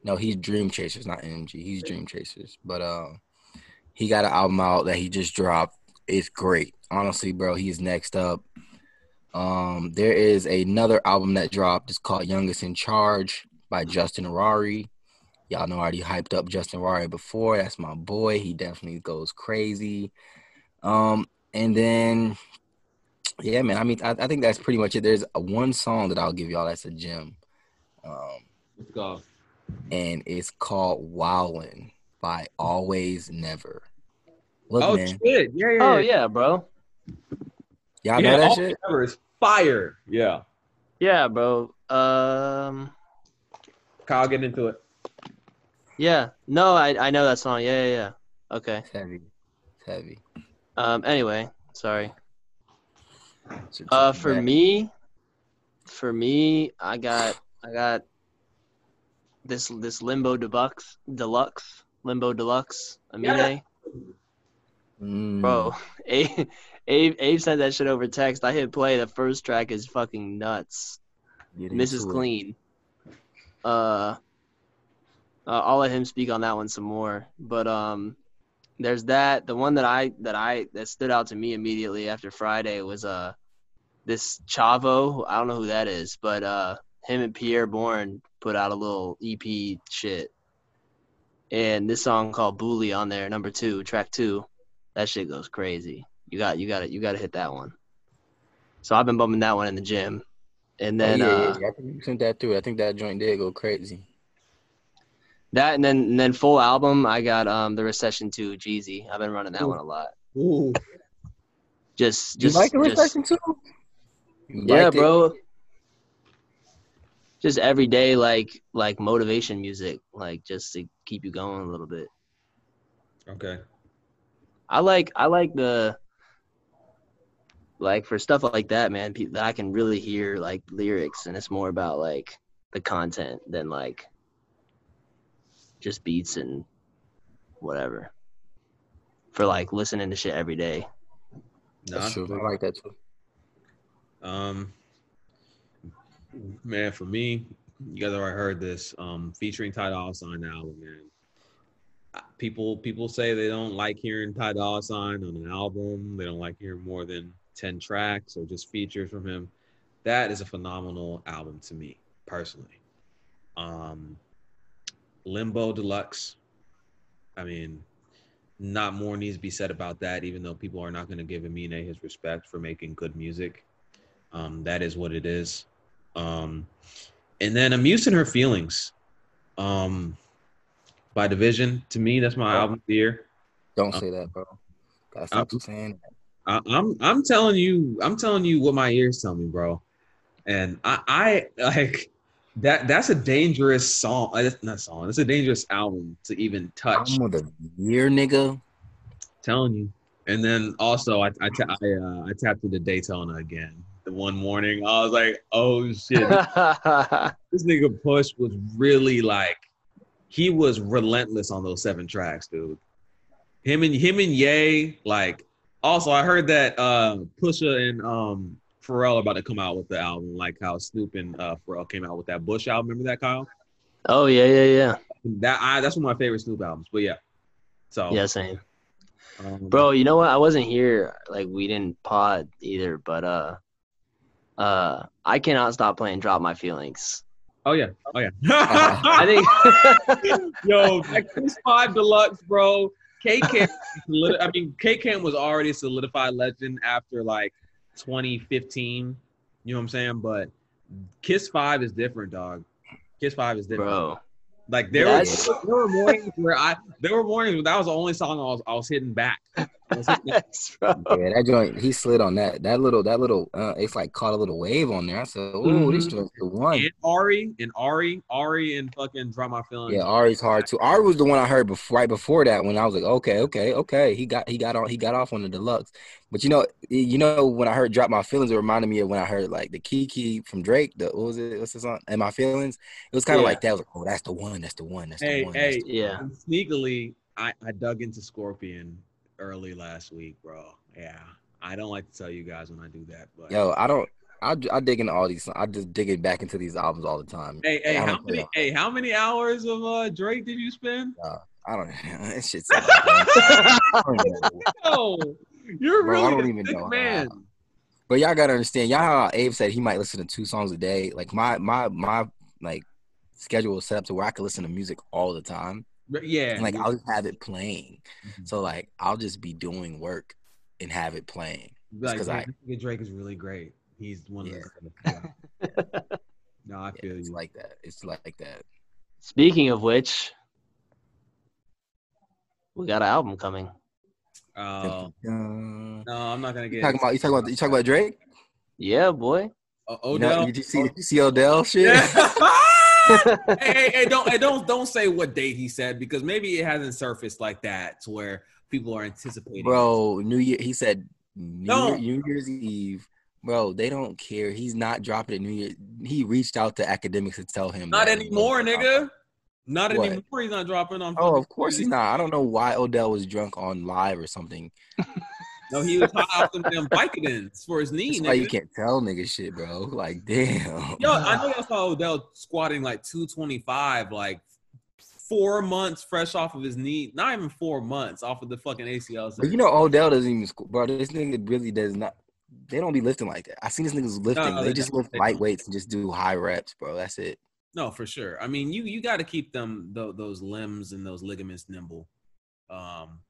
No, he's Dream Chasers, not MMG. He's Dream Chasers. But uh, he got an album out that he just dropped. It's great. Honestly, bro, he's next up. Um, there is another album that dropped. It's called Youngest in Charge by Justin Rari. Y'all know I already hyped up Justin Rari before. That's my boy. He definitely goes crazy. Um, and then yeah, man. I mean, I, I think that's pretty much it. There's one song that I'll give y'all that's a gem. Um, Let's go. and it's called Wowlin' by Always Never. Look, Oh man. shit! Yeah, yeah. Oh yeah. yeah, bro. Y'all yeah, know that shit? ever is fire. Yeah. Yeah, bro. Um. Kyle, get into it. Yeah. No, I I know that song. Yeah, yeah, yeah. Okay. It's heavy. It's heavy. Um. Anyway, sorry. Uh, for back. me, for me, I got I got this this Limbo Deluxe Deluxe Limbo Deluxe Amine. Mm, Bro, Abe, Abe Abe sent that shit over text. I hit play. The first track is fucking nuts. get Mrs. it. Clean. Uh, uh, I'll let him speak on that one some more. But um, there's that. The one that I that I that stood out to me immediately after Friday was uh this Chavo. I don't know who that is, but uh, him and Pi'erre Bourne put out a little EP shit, and this song called "Bully" on there, number two, track two. That shit goes crazy. You got you got it. You got to hit that one. So I've been bumping that one in the gym, and Oh, then yeah, uh, yeah, yeah. I think you sent that through. I think that joint did go crazy. That and then and then full album, I got um the Recession Two Jeezy. I've been running that Ooh. one a lot. Ooh. Just You just like the recession too? Yeah, bro. it? Bro. just everyday like like motivation music, like just to keep you going a little bit. Okay. I like I like the like for stuff like that, man. pe- That I can really hear like lyrics, and it's more about like the content than like just beats and whatever. For like listening to shit every day. No, That's true. I like that too. Um, man, for me, you guys already heard this. Um, featuring Ty Dolla Sign album, man. People people say they don't like hearing Ty Dolla Sign on an album. They don't like hearing more than ten tracks or just features from him. That is a phenomenal album to me personally. Um, Limbo Deluxe. I mean, not more needs to be said about that. Even though people are not going to give Amine his respect for making good music. Um, that is what it is. Um, and then A Muse in Her Feelings um, by dvsn. To me, that's my album of the year. Don't say that, bro. Stop saying. I, I'm I'm telling you, I'm telling you what my ears tell me, bro. And I, I like that. That's a dangerous song. uh, That's not song. It's a dangerous album to even touch. Album of the year, nigga. telling you. And then also, I I, I, uh, I tapped into Daytona again. The one morning, I was like, "Oh shit, this nigga Push was really like he was relentless on those seven tracks, dude. Him and him and Ye, like also I heard that uh Pusha and um Pharrell are about to come out with the album, like how Snoop and uh Pharrell came out with that Bush album. Remember that, Kyle? oh yeah, yeah, yeah. That I that's one of my favorite Snoop albums. But yeah. So Yeah, same. um, Bro, you know what? I wasn't here. Like we didn't pod either, but uh uh I cannot stop playing Drop My Feelings. Oh yeah. Oh yeah. I think Yo, Kiss Five Deluxe, bro. K Camp, I mean, K Camp was already a solidified legend after like 2015. You know what I'm saying? But Kiss Five is different, dog. Kiss Five is different. bro. Like there That's- were, there were mornings where I there were mornings where that was the only song I was I was hitting back. I was hitting back. Yes, bro. Yeah, that joint, he slid on that. That little, that little, uh, it's like caught a little wave on there. I said, "Ooh, this Mhm. joint's the one." And Ari and Ari, Ari and fucking Drop My Feelings. Yeah, Ari's hard too. Ari was the one I heard before, right before that when I was like, okay, okay, okay. He got he got on he got off on the deluxe. But you know, you know when I heard "Drop My Feelings," it reminded me of when I heard like the Kiki from Drake. The what was it? What's the song? And my feelings. It was kind of Yeah. like that. I was like, oh, that's the one. That's the one. That's Hey, the one. that's hey, the- Yeah. And sneakily, I, I dug into Scorpion early last week, bro. Yeah. I don't like to tell you guys when I do that, but Yo, I don't. I, I dig into all these. I just dig it back into these albums all the time. hey, hey, how many hey, how many hours of uh Drake did you spend? I don't. know. That shit's. No, you're Bro, I really don't a sick know how. man. But y'all gotta understand, y'all how Abe said he might listen to two songs a day. Like my my my like schedule is set up to where I can listen to music all the time. But Yeah, And like I'll just have it playing. Mhm. So like I'll just be doing work and have it playing. like, 'cause man, I- this nigga Drake is really great. He's one Yeah. of the yeah. No, I Yeah, feel it's you. like that. It's like that. Speaking of which, we got an album coming. Uh, no, I'm not gonna get. you get talking about you talking about you talking about Drake? Yeah, boy. uh, You know, Odell. you see you see Odell shit? Hey, hey, don't, hey, don't, don't say what date he said because maybe it hasn't surfaced like that to where people are anticipating. Bro, New Year he said New, No. Year, New Year's Eve. Bro, they don't care. He's not dropping it New Year. He reached out to academics to tell him not anymore, nigga. Not What? anymore. He's not dropping on. Oh, of course he's not. I don't know why Odell was drunk on live or something. No, he was high off them damn Vicodins for his knee. That's why you can't tell nigga shit, bro. Like, damn. Yo, I know y'all saw Odell squatting like 225, like four months fresh off of his knee. Not even four months off of the fucking ACL. But you know, Odell doesn't even, squat, bro. This nigga really does not. They don't be lifting like that. I seen this niggas lifting. no, they they just lift They light weights and just do high reps, bro. That's it. No, for sure. I mean, you you got to keep them tho- those limbs and those ligaments nimble. Um,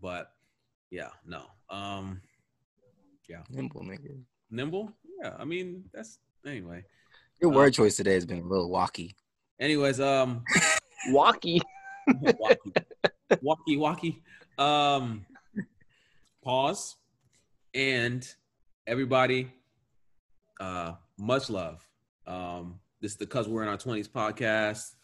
but yeah, no. Um, yeah, Nimble, nigga. nimble. Yeah, I mean that's anyway. Your Uh, word choice today has been a little walky. Anyways, um, Walkie. walkie, walkie, walkie. Um, pause, and everybody, uh, much love. Um, this is the Cuz We're in Our 20s podcast.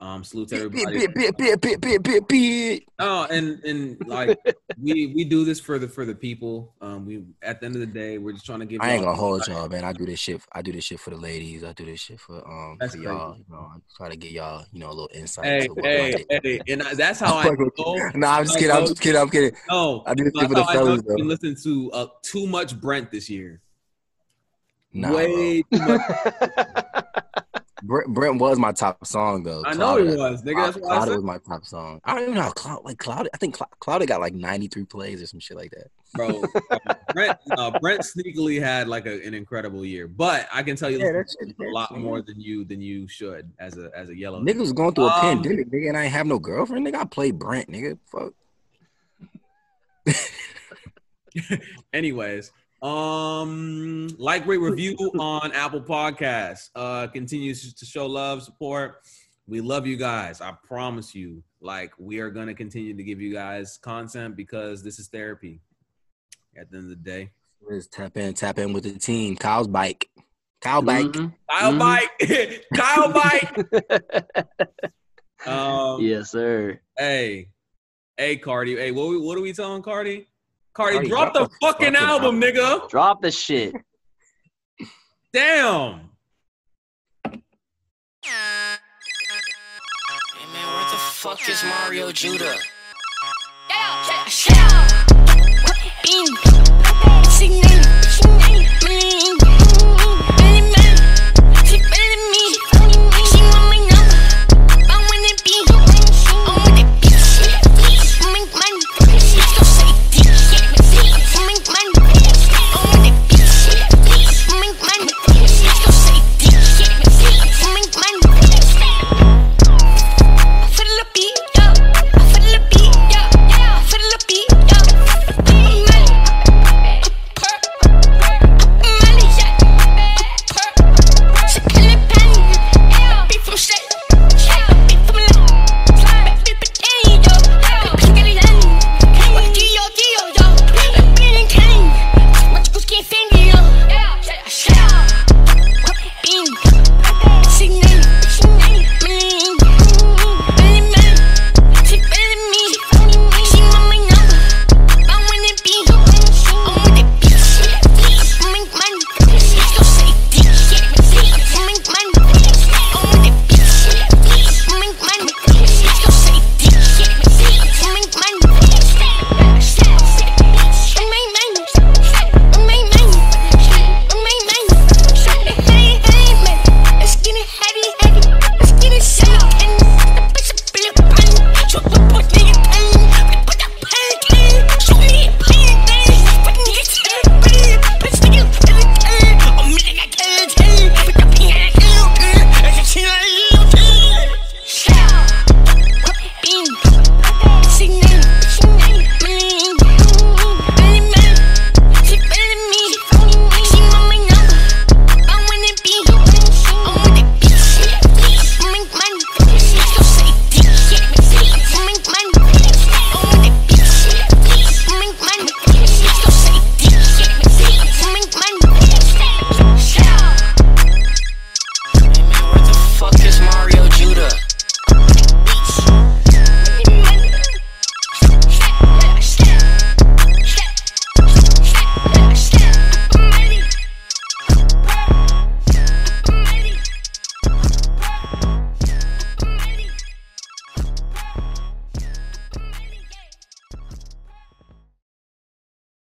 Um, salute to everybody. bit. Oh, and and like we we do this for the for the people. Um, we at the end of the day, we're just trying to give. I ain't gonna hold y'all, man. I do this shit. I do this shit for the ladies. I do this shit for um That's for y'all. You know, I try to get y'all, you know, a little insight. Hey, hey, hey, and I- that's how I know. Nah, I'm just kidding. I'm just kidding. I'm kidding. No, I do this shit for the how I know fellas, though. listening to uh, too much Brent this year. Nah, Way too much. Brent, Brent was my top song though. I know he Clouded- was, nigga. That's why I Clouded said, was my top song. I don't even know how Cloud like Clouded. I think Clou- Clouded got like 93 plays or some shit like that. bro. Brent, uh, Brent sneakily had like a, an incredible year, but I can tell you Yeah, a lot more than you than you should as a as a yellow. Nigga was going through a Um, pandemic, nigga, and I ain't have no girlfriend. Nigga, I played Brent, nigga. Fuck. Anyways, um, like, rate, review on Apple Podcasts. Uh, continues to show love, support. We love you guys. I promise you. Like, we are gonna continue to give you guys content because this is therapy. At the end of the day, Just tap in, tap in with the team. Kyle's bike. Kyle bike. Mhm. Kyle Mhm. bite, Kyle bite. Um, yes, sir. Hey, hey, Cardi. Hey, what we, what are we telling Cardi? Cardi, Cardi drop, drop, the, the fucking drop album, the, nigga. Drop the shit. Damn. Hey man, where the fuck is Mario Judah? Shut up. Shut up. Bean. Sing name. Sing name.